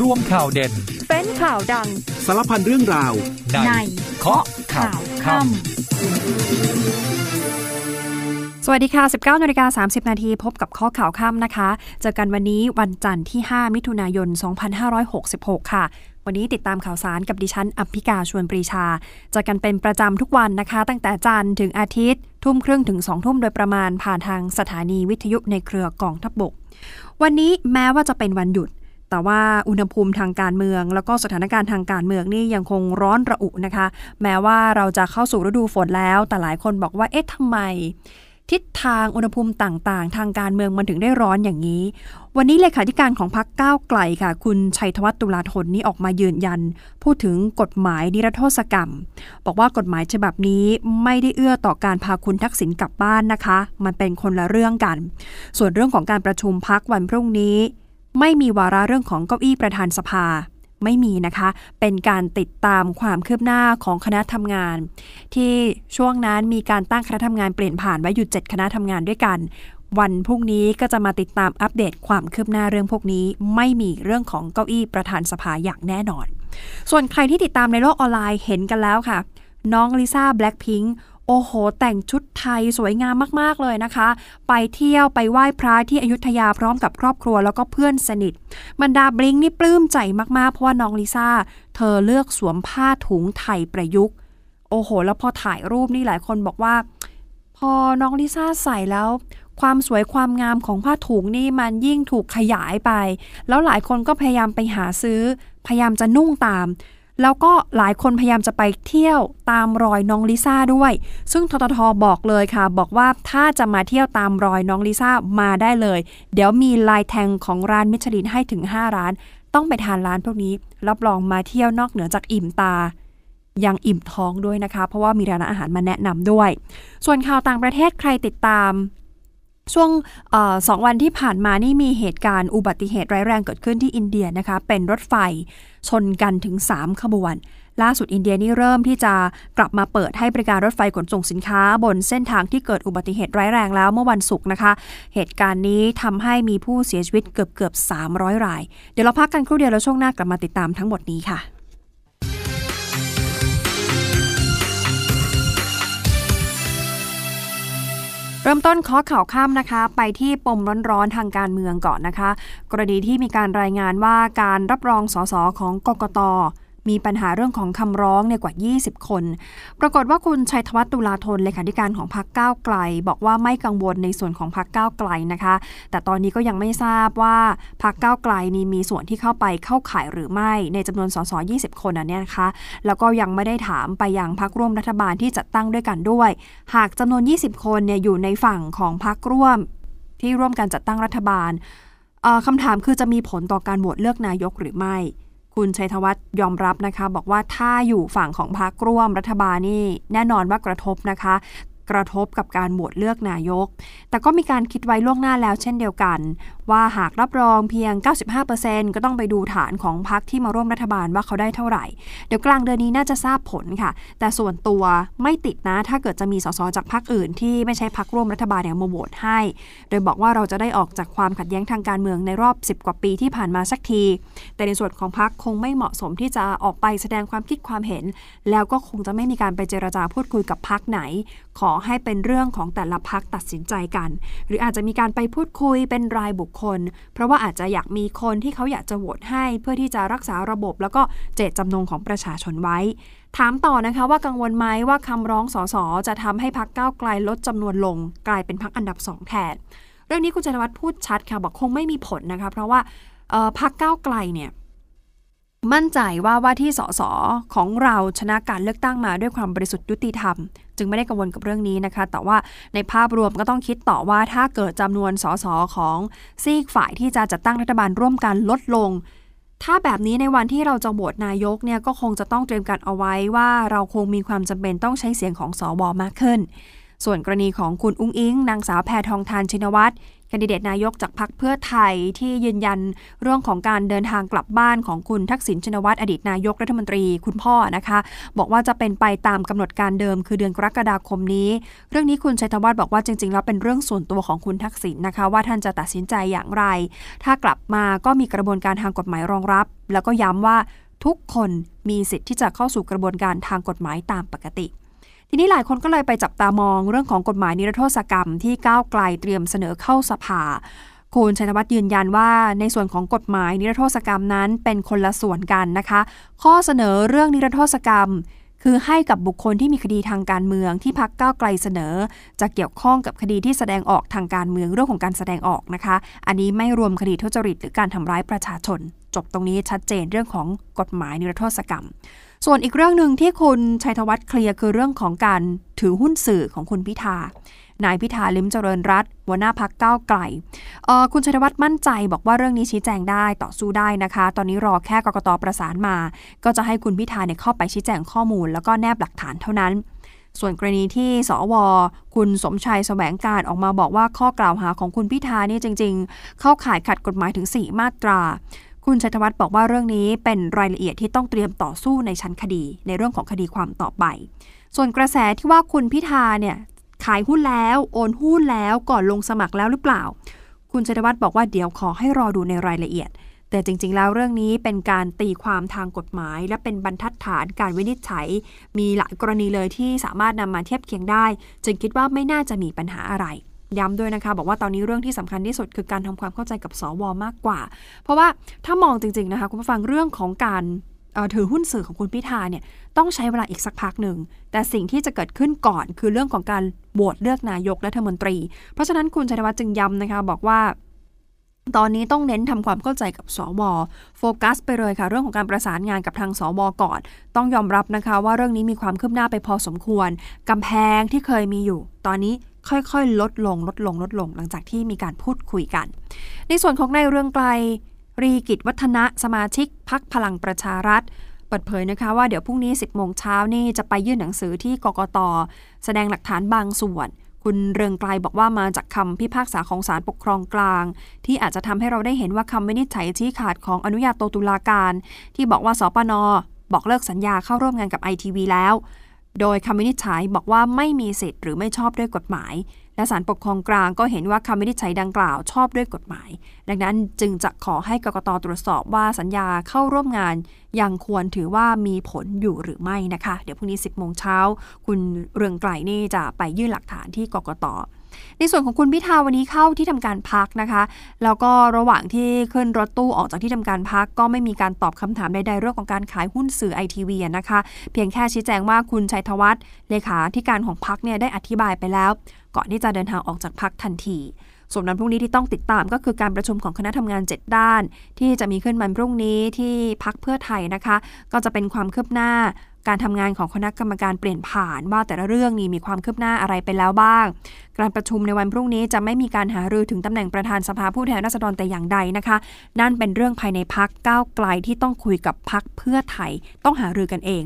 ร่วมข่าวเด่น เป็นข่าวดัง สารพันเรื่องราว ในเคาะข่าวค่ำสวัสดีค่ะ 19นาฬิกา30 นาทีพบกับข้อข่าวค่ำนะคะ เจอกันวันนี้วันจันทร์ที่ 5 มิถุนายน 2566 ค่ะวันนี้ติดตามข่าวสารกับดิฉันอัมพิกาชวนปรีชาเจอกันเป็นประจำทุกวันนะคะ ตั้งแต่จันทร์ถึงอาทิตย์ ทุ่มครึ่งถึง2ทุ่มโดยประมาณผ่านทางสถานีวิทยุในเครือกองทัพบบก วันนี้แม้ว่าจะเป็นวันหยุด แต่ว่าอุณหภูมิทางการเมือง แล้วก็สถานการณ์ทางการเมืองนี่ยังคงร้อนระอุนะคะ แม้ว่าเราจะเข้าสู่ฤดูฝนแล้ว แต่หลายคนบอกว่าเอ๊ะทำไม ทิศทางอุณหภูมิต่างๆ ทางการเมืองมันถึงได้ร้อนอย่างนี้ วันนี้เลขาธิการของพรรคก้าวไกลค่ะ คุณชัยธวัฒน์ตุลาธนนี่ออกมายืนยัน พูดถึงกฎหมายนิรโทษกรรม บอกว่ากฎหมายฉบับนี้ไม่ได้เอื้อต่อการพาคุณทักษิณกลับบ้านนะคะ มันเป็นคนละเรื่องกัน ส่วนเรื่องของการประชุมพักวันพรุ่งนี้ ไม่มีวาระเรื่องของเก้าอี้ประธานสภาไม่มีนะคะ เป็นการติดตามความคืบหน้าของคณะทำงาน ที่ช่วงนั้นมีการตั้งคณะทำงานเปลี่ยนผ่านไว้อยู่7คณะทำงานด้วยกัน วันพรุ่งนี้ก็จะมาติดตามอัปเดตความคืบหน้าเรื่องพวกนี้ ไม่มีเรื่องของเก้าอี้ประธานสภาอย่างแน่นอน ส่วนใครที่ติดตามในโลกออนไลน์เห็นกันแล้วค่ะ น้องลิซ่าแบล็คพิงค์ โอ้โห แต่งชุดไทยสวยงามมาก ๆ เลยนะคะ ไปเที่ยวไปไหว้พระที่อยุธยาพร้อมกับครอบครัวแล้วก็เพื่อนสนิทบรรดาบลิงนี่ปลื้มใจมาก ๆ เพราะว่าน้องลิซ่า เธอเลือกสวมผ้าถุงไทยประยุกต์ โอ้โห แล้วพอถ่ายรูปนี่หลายคนบอกว่า พอน้องลิซ่าใส่แล้ว ความสวยความงามของผ้าถุงนี่มันยิ่งถูกขยายไป แล้วหลายคนก็พยายามไปหาซื้อ พยายามจะนุ่งตาม แล้วก็หลายคนพยายามจะไปเที่ยวตามรอยน้องลิซ่าด้วย ซึ่งทททบอกเลยค่ะ บอกว่าถ้าจะมาเที่ยวตามรอยน้องลิซ่ามาได้เลย เดี๋ยวมีลายแทงของร้านมิชลินให้ถึง 5 ร้าน ต้องไปทานร้านพวกนี้ รับรองมาเที่ยวนอกเหนือจากอิ่มตายังอิ่มท้องด้วยนะคะ เพราะว่ามีร้านอาหารมาแนะนำด้วย ส่วนข่าวต่างประเทศใครติดตาม ช่วงอสองวันที่ผ่านมานี่มีเหตุการณ์อุบัติเหตุร้ายแรงเกิดขึ้นที่อินเดียนะคะ เป็นรถไฟชนกันถึง 3 ขบวน ล่าสุดอินเดียนี่เริ่มที่จะกลับมาเปิดให้บริการรถไฟขนส่งสินค้า บนเส้นทางที่เกิดอุบัติเหตุร้ายแรงแล้วเมื่อวันศุกร์นะคะ เหตุการณ์นี้ทำให้มีผู้เสียชีวิตเกือบเกือบ300 ราย เดี๋ยวเราพักกันครู่เดียวแล้วช่วงหน้ากลับมาติดตามทั้งหมดนี้ค่ะ เริ่มต้นข้อข่าวข้ามนะคะ ไปที่ปมร้อนๆทางการเมืองก่อนนะคะ กรณีที่มีการรายงานว่าการรับรองสสของกกต มีปัญหาเรื่องของคำร้องเนี่ยกว่า 20 คน ปรากฏว่าคุณชัยธวัฒน์ตุลาธนเลขาธิการของพรรคก้าวไกล บอกว่าไม่กังวลในส่วนของพรรคก้าวไกลนะคะ แต่ตอนนี้ก็ยังไม่ทราบว่าพรรคก้าวไกลนี่มีส่วนที่เข้าไปเข้าข่ายหรือไม่ในจำนวนสส20 คนนั้นเนี่ยนะคะ แล้วก็ยังไม่ได้ถามไปยังพรรคร่วมรัฐบาลที่จัดตั้งด้วยกันด้วย หากจำนวน 20 คนเนี่ยอยู่ในฝั่งของพรรคร่วม ที่ร่วมกันจัดตั้งรัฐบาลเอ่อคำถามคือจะมีผลต่อการโหวตเลือกนายกหรือไม่ คุณชัยธวัฒน์ยอมรับนะคะ บอกว่าถ้าอยู่ฝั่งของพรรคร่วมรัฐบาลนี่แน่นอนว่ากระทบนะคะ กระทบกับการโหวตเลือกนายก แต่ก็มีการคิดไว้ล่วงหน้าแล้วเช่นเดียวกัน ว่าหากรับรองเพียง 95%ก็ต้องไปดูฐานของพรรคที่มาร่วมรัฐบาลว่าเขาได้เท่าไหร่ เดี๋ยวกลางเดือนนี้น่าจะทราบผลค่ะ แต่ส่วนตัวไม่ติดนะถ้าเกิดจะมีสสจากพรรคอื่น ที่ไม่ใช่พรรคร่วมรัฐบาลเนี่ยมาโหวตให้ โดยบอกว่าเราจะได้ออกจากความขัดแย้งทางการเมืองในรอบ 10 กว่าปีที่ผ่านมาสักที แต่ในส่วนของพรรคคงไม่เหมาะสมที่จะออกไปแสดงความคิดความเห็น แล้วก็คงจะไม่มีการไปเจรจาพูดคุยกับพรรคไหน ขอให้เป็นเรื่องของแต่ละพรรคตัดสินใจกัน หรืออาจจะมีการไปพูดคุยเป็นรายบุคคล เพราะว่าอาจจะอยากมีคนที่เขาอยากจะโหวตให้ เพื่อที่จะรักษาระบบ แล้วก็เจตจำนงของประชาชนไว้ ถามต่อนะคะว่ากังวลไหมว่าคำร้องสสจะทำให้พักก้าวไกลลดจำนวนลง กลายเป็นพักอันดับสองแทนเรื่องนี้คุณชัยวัฒน์พูดชัดค่ะบอกคงไม่มีผลนะคะ เพราะว่าพักก้าวไกลเนี่ย มั่นใจว่าว่าที่สสของเราชนะการเลือกตั้งมาด้วยความบริสุทธิ์ยุติธรรม จึงไม่ได้กังวลกับเรื่องนี้นะคะ แต่ว่าในภาพรวมก็ต้องคิดต่อว่าถ้าเกิดจำนวนสสของซีกฝ่ายที่จะจัดตั้งรัฐบาลร่วมกันลดลง ถ้าแบบนี้ในวันที่เราจะโหวตนายกเนี่ยก็คงจะต้องเตรียมการเอาไว้ว่าเราคงมีความจำเป็นต้องใช้เสียงของสวมากขึ้น ส่วนกรณีของคุณอุ้งอิงนางสาวแพทองทานชินวัตร คนดิเดตนายกจากพรรคเพื่อไทยที่ยืนยันเรื่องของการเดินทางกลับบ้านของคุณทักษิณชินวัตรอดีตนายกรัฐมนตรีคุณพ่อนะคะ บอกว่าจะเป็นไปตามกำหนดการเดิมคือเดือนกรกฎาคมนี้ เรื่องนี้คุณชัยธวัฒน์บอกว่าจริง ๆ แล้วเป็นเรื่องส่วนตัวของคุณทักษิณนะคะ ว่าท่านจะตัดสินใจอย่างไร ถ้ากลับมาก็มีกระบวนการทางกฎหมายรองรับ แล้วก็ย้ำว่าทุกคนมีสิทธิ์ที่จะเข้าสู่กระบวนการทางกฎหมายตามปกติ ทีนี้หลายคนก็เลยไปจับตามองเรื่องของกฎหมายนิรโทษกรรมที่ก้าวไกลเตรียมเสนอเข้าสภาคุณชัยธวัฒน์ยืนยันว่าในส่วนของกฎหมายนิรโทษกรรมนั้นเป็นคนละส่วนกันนะคะ ข้อเสนอเรื่องนิรโทษกรรม คือให้กับบุคคลที่มีคดีทางการเมืองที่พักก้าวไกลเสนอ จะเกี่ยวข้องกับคดีที่แสดงออกทางการเมืองเรื่องของการแสดงออกนะคะ อันนี้ไม่รวมคดีทุจริตหรือการทำร้ายประชาชน จบตรงนี้ชัดเจนเรื่องของกฎหมายนิรโทษกรรม ส่วนอีกเรื่องหนึ่งที่คุณชัยธวัฒน์เคลียร์คือเรื่องของการถือหุ้นสื่อของคุณพิธานายพิธาลิมเจริญรัตหัวหน้าพักก้าวไกลคุณชัยธวัฒน์มั่นใจบอกว่าเรื่องนี้ชี้แจงได้ต่อสู้ได้นะคะ ตอนนี้รอแค่กรกตประสานมา ก็จะให้คุณพิธาเนี่ยเข้าไปชี้แจงข้อมูล แล้วก็แนบหลักฐานเท่านั้น ส่วนกรณีที่สว คุณสมชัยแสวงการออกมาบอกว่าข้อกล่าวหาของคุณพิธานี่จริง ๆ เข้าข่ายขัดกฎหมายถึง 4 มาตรา คุณชัยธวัฒน์บอกว่าเรื่องนี้เป็นรายละเอียดที่ต้องเตรียมต่อสู้ในชั้นคดี ในเรื่องของคดีความต่อไป ส่วนกระแสที่ว่าคุณพิธาเนี่ยขายหุ้นแล้วโอนหุ้นแล้วก่อนลงสมัครแล้วหรือเปล่า คุณชัยธวัฒน์บอกว่าเดี๋ยวขอให้รอดูในรายละเอียด แต่จริง ๆ แล้วเรื่องนี้เป็นการตีความทางกฎหมาย และเป็นบรรทัดฐานการวินิจฉัย มีหลายกรณีเลยที่สามารถนำมาเทียบเคียงได้ จึงคิดว่าไม่น่าจะมีปัญหาอะไร ย้ำด้วยนะคะ บอกว่าตอนนี้เรื่องที่สำคัญที่สุดคือการทำความเข้าใจกับสวมากกว่า เพราะว่าถ้ามองจริง ๆ นะคะ คุณผู้ฟังเรื่องของการถือหุ้นสื่อของคุณพิธาเนี่ยต้องใช้เวลาอีกสักพักหนึ่ง แต่สิ่งที่จะเกิดขึ้นก่อนคือเรื่องของการโหวตเลือกนายกรัฐมนตรี เพราะฉะนั้นคุณชัยวัฒน์จึงย้ำนะคะ บอกว่าตอนนี้ต้องเน้นทำความเข้าใจกับสวโฟกัส ไปเลยค่ะ เรื่องของการประสานงานกับทางสวก่อน ต้องยอมรับนะคะ ว่าเรื่องนี้มีความคืบหน้าไปพอสมควรกำแพงที่เคยมีอยู่ ตอนนี้ ค่อยๆ ลดลงลดลงลดลง หลังจากที่มีการพูดคุยกัน ในส่วนของนายเรืองไกลรีกิจวัฒนะสมาชิกพักพลังประชารัฐเปิดเผยนะคะว่าเดี๋ยวพรุ่งนี้ 10 โมงเช้านี่จะไปยื่นหนังสือที่กกต แสดงหลักฐานบางส่วน คุณเรืองไกลบอกว่ามาจากคำพิพากษาของศาลปกครองกลาง ที่อาจจะทำให้เราได้เห็นว่าคำวินิจฉัยชี้ขาดของอนุญาโตตุลาการ ที่บอกว่าสปนบอกเลิกสัญญาเข้าร่วมงานกับไอทีวีแล้ว โดยคำวินิจฉัยบอกว่าไม่มีสิทธิ์หรือไม่ชอบด้วยกฎหมาย และศาลปกครองกลางก็เห็นว่าคำวินิจฉัยดังกล่าวชอบด้วยกฎหมาย ดังนั้นจึงจะขอให้กกตตรวจสอบว่าสัญญาเข้าร่วมงาน ยังควรถือว่ามีผลอยู่หรือไม่นะคะ เดี๋ยวพรุ่งนี้ 10 โมงเช้า คุณเรืองไกลนี่จะไปยื่นหลักฐานที่กกต ในส่วนของคุณพิธาวันนี้เข้าที่ทำการพักนะคะ แล้วก็ระหว่างที่ขึ้นรถตู้ออกจากที่ทำการพัก ก็ไม่มีการตอบคำถามใดๆเรื่องของการขายหุ้นสื่อไอทีวีนะคะ เพียงแค่ชี้แจงว่าคุณชัยธวัฒน์เลขาธิการของพักเนี่ยได้อธิบายไปแล้ว ก่อนที่จะเดินทางออกจากพักทันทีส่วนวันพรุ่งนี้ที่ต้องติดตามก็คือการประชุมของคณะทำงาน 7 ด้าน ที่จะมีขึ้นวันพรุ่งนี้ที่พักเพื่อไทยนะคะ ก็จะเป็นความคืบหน้า การทำงานของคณะกรรมการเปลี่ยนผ่านว่าแต่ละเรื่องนี้มีความคืบหน้าอะไรไปแล้วบ้าง การประชุมในวันพรุ่งนี้จะไม่มีการหารือถึงตำแหน่งประธานสภาผู้แทนราษฎรแต่อย่างใดนะคะ นั่นเป็นเรื่องภายในพักก้าวไกลที่ต้องคุยกับพักเพื่อไทยต้องหารือกันเอง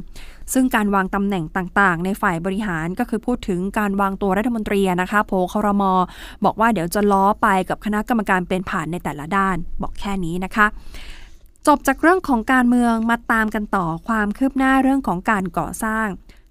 ซึ่งการวางตำแหน่งต่างๆ ในฝ่ายบริหารก็คือพูดถึงการวางตัวรัฐมนตรีนะคะโผครมอบอกว่าเดี๋ยวจะล้อไปกับคณะกรรมการเปลี่ยนผ่านในแต่ละด้าน บอกแค่นี้นะคะ จบจากเรื่องของการเมืองมาตามกันต่อความคืบหน้าเรื่องของการก่อสร้าง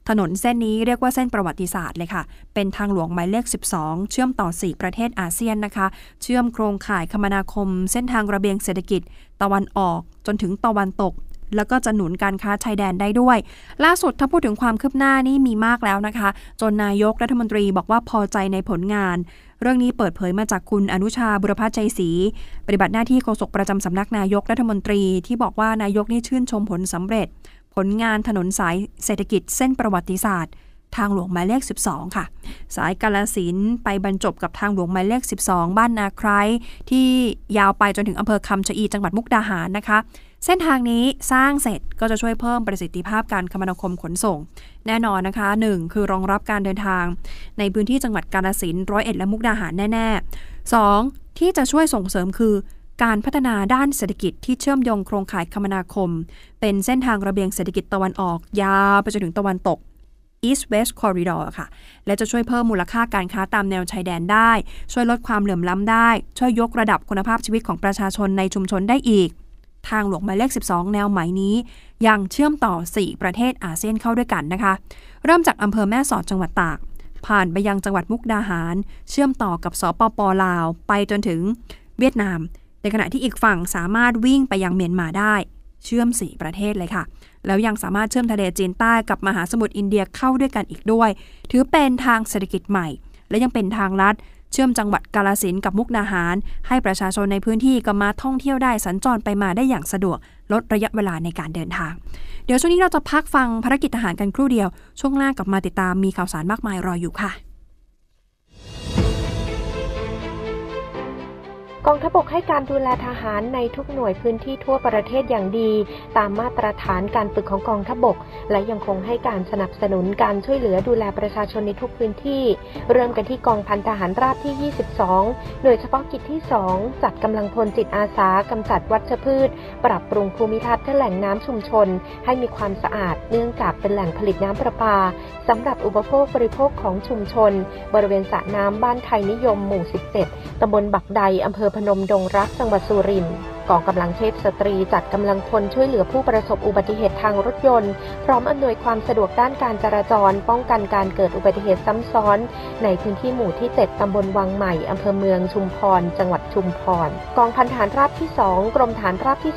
ถนนเส้นนี้เรียกว่าเส้นประวัติศาสตร์เลยค่ะ เป็นทางหลวงหมายเลข 12 เชื่อมต่อ 4 ประเทศอาเซียนนะคะ เชื่อมโครงข่ายคมนาคม เส้นทางระเบียงเศรษฐกิจ ตะวันออกจนถึงตะวันตก แล้วก็จะหนุนการค้าชายแดนได้ด้วย ล่าสุดถ้าพูดถึงความคืบหน้านี่มีมากแล้วนะคะ จนนายกรัฐมนตรีบอกว่าพอใจในผลงาน เรื่องนี้เปิดเผยมาจากคุณอนุชาบุรพชัยศรีปฏิบัติหน้าที่โฆษกประจำสำนักนายกรัฐมนตรีที่บอกว่านายกนี่ชื่นชมผลสำเร็จ ผลงานถนนสายเศรษฐกิจเส้นประวัติศาสตร์ ทางหลวงหมายเลข 12 ค่ะ สายกาลสินไปบรรจบกับทางหลวงหมายเลข 12 บ้านนาไคร้ที่ยาวไปจนถึงอำเภอคำชะอีจังหวัดมุกดาหารนะคะ เส้นทางนี้สร้างเสร็จก็จะช่วยเพิ่มประสิทธิภาพการคมนาคมขนส่ง แน่นอนนะคะ 1. คือรองรับการเดินทาง ในพื้นที่จังหวัดกาฬสินธุ์ร้อยเอ็ดและมุกดาหารแน่ ๆ 2. ที่จะช่วยส่งเสริมคือ การพัฒนาด้านเศรษฐกิจที่เชื่อมโยงโครงข่ายคมนาคม เป็นเส้นทางระเบียงเศรษฐกิจตะวันออก ยาวไปจนถึงตะวันตก East West Corridor ค่ะ และจะช่วยเพิ่มมูลค่าการค้าตามแนวชายแดนได้ ช่วยลดความเหลื่อมล้ำได้ ช่วยยกระดับคุณภาพชีวิตของประชาชนในชุมชนได้อีก ทางหลวงหมายเลข 12 แนวหมายนี้ ยังเชื่อมต่อ 4 ประเทศอาเซียนเข้าด้วยกันนะคะ เริ่มจากอำเภอแม่สอดจังหวัดตาก ผ่านไปยังจังหวัดมุกดาหาร เชื่อมต่อกับสปปลาว ไปจนถึงเวียดนาม ในขณะที่อีกฝั่งสามารถวิ่งไปยังเมียนมาได้ เชื่อม 4 ประเทศเลยค่ะ แล้วยังสามารถเชื่อมทะเลจีนใต้กับมหาสมุทรอินเดียเข้าด้วยกันอีกด้วย ถือเป็นทางเศรษฐกิจใหม่ และยังเป็นทางลัด เชื่อมจังหวัดกาลสินกับมุกนาหาร ให้ประชาชนในพื้นที่ก็มาท่องเที่ยวได้สัญจรไปมาได้อย่างสะดวก ลดระยะเวลาในการเดินทาง เดี๋ยวช่วงนี้เราจะพักฟังภารกิจทหารกันครู่เดียว ช่วงหน้ากลับมาติดตามมีข่าวสารมากมายรออยู่ค่ะ องทัพบกให้การดูแลทหารในทุกหน่วยพื้นที่ทั่วประเทศอย่างดี ตามมาตรฐานการฝึกของกองทัพบก และยังคงให้การสนับสนุนการช่วยเหลือดูแลประชาชนในทุกพื้นที่ เริ่มกันที่กองพันทหารราบที่ 22 หน่วยเฉพาะกิจที่ 2 จัดกำลังพลจิตอาสากำจัดวัชพืช ปรับปรุงภูมิทัศน์และแหล่งน้ำชุมชน ให้มีความสะอาดเนื่องจากเป็นแหล่งผลิตน้ำประปาสำหรับอุปโภคบริโภคของชุมชน บริเวณสระน้ำบ้านไทยนิยมหมู่ 17ตำบลบักใดอำเภอพนมดงรักจังหวัดสุรินทร์กองกำลังเทพสตรีจัดกำลังพลช่วยเหลือผู้ประสบอุบัติเหตุทางรถยนต์ พร้อมอำนวยความสะดวกด้านการจราจร ป้องกันการเกิดอุบัติเหตุซ้ำซ้อน ในพื้นที่หมู่ที่ 7 ตำบลวังใหม่อำเภอเมืองชุมพร จังหวัดชุมพร กองพันฐานราบที่ 2 กรมฐานราบที่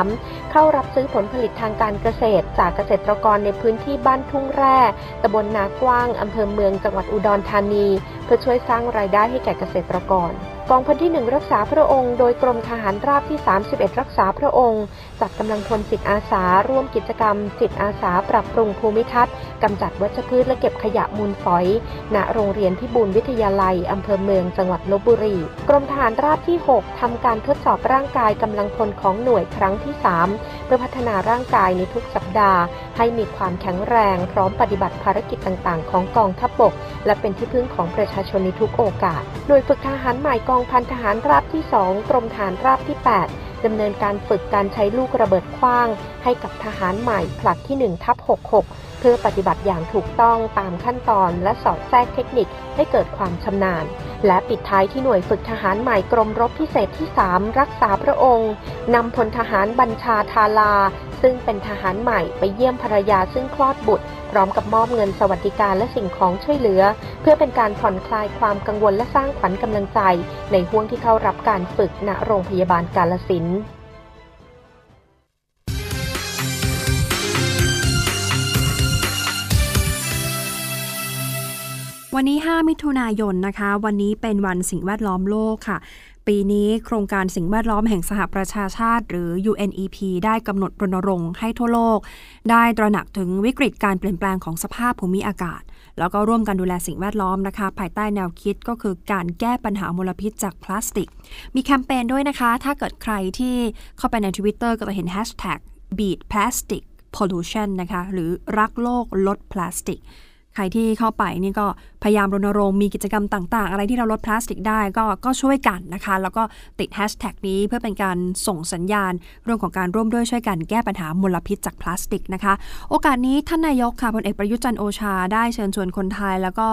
13 เข้ารับซื้อผลผลิตทางการเกษตร จากเกษตรกรในพื้นที่บ้านทุ่งแร่ตำบลนากว้างอำเภอเมืองจังหวัดอุดรธานี เพื่อช่วยสร้างรายได้ให้แก่เกษตรกร กองพันที่ 1 รักษาพระองค์ โดยกรมทหารราบที่ 31 รักษาพระองค์ จัดกำลังพลจิตอาสา ร่วมกิจกรรม จิตอาสา ปรับปรุงภูมิทัศน์กำจัดวัชพืชและเก็บขยะมูลฝอย ณ โรงเรียนพิบูลวิทยาลัยอำเภอเมืองจังหวัดลบบุรี กรมทหารราบที่ 6 ทำการทดสอบร่างกายกำลังพลของหน่วยครั้งที่ 3 เพื่อพัฒนาร่างกายในทุกสัปดาห์ ให้มีความแข็งแรงพร้อมปฏิบัติภารกิจต่างๆ ของกองทัพบก และเป็นที่พึ่งของประชาชนในทุกโอกาส หน่วยฝึกทหารใหม่กองพันทหารราบที่ 2 กรมทหารราบที่ 8 ดำเนินการฝึกการใช้ลูกระเบิดคว้าง ให้กับทหารใหม่ผลัดที่1ทับ66 เพื่อปฏิบัติอย่างถูกต้องตามขั้นตอนและสอดแทรกเทคนิคให้เกิดความชำนาญ และปิดท้ายที่หน่วยฝึกทหารใหม่กรมรบพิเศษที่ 3 รักษาพระองค์นำพลทหารบัญชาทาลา ซึ่งเป็นทหารใหม่ไปเยี่ยมภรรยาซึ่งคลอดบุตร พร้อมกับมอบเงินสวัสดิการและสิ่งของช่วยเหลือ เพื่อเป็นการผ่อนคลายความกังวลและสร้างขวัญกำลังใจ ในห่วงที่เข้ารับการฝึกณโรงพยาบาลกาลสินธุ์ วันนี้ 5 มิถุนายนนะคะ วันนี้เป็นวันสิ่งแวดล้อมโลกค่ะ ปีนี้โครงการสิ่งแวดล้อมแห่งสหประชาชาติ หรือ UNEP ได้กำหนดรณรงค์ให้ทั่วโลก ได้ตระหนักถึงวิกฤตการเปลี่ยนแปลงของสภาพภูมิอากาศ แล้วก็ร่วมกันดูแลสิ่งแวดล้อมนะคะ ภายใต้แนวคิดก็คือการแก้ปัญหามลพิษจากพลาสติก มีแคมเปญด้วยนะคะ ถ้าเกิดใครที่เข้าไปใน Twitter ก็จะเห็น Hashtag beat plastic pollution นะคะ หรือรักโลกลดพลาสติก ใครที่เข้าไปนี่ก็พยายามรณรงค์มีกิจกรรมต่างๆ อะไรที่เราลดพลาสติกได้ก็ก็ช่วยกันนะคะ แล้วก็ติดแฮชแท็กนี้เพื่อเป็นการส่งสัญญาณ เรื่องของการร่วมด้วยช่วยกันแก้ปัญหามลพิษจากพลาสติกนะคะ โอกาสนี้ท่านนายกค่ะพลเอกประยุทธ์จันโอชา ได้เชิญชวนคนไทย แล้วก็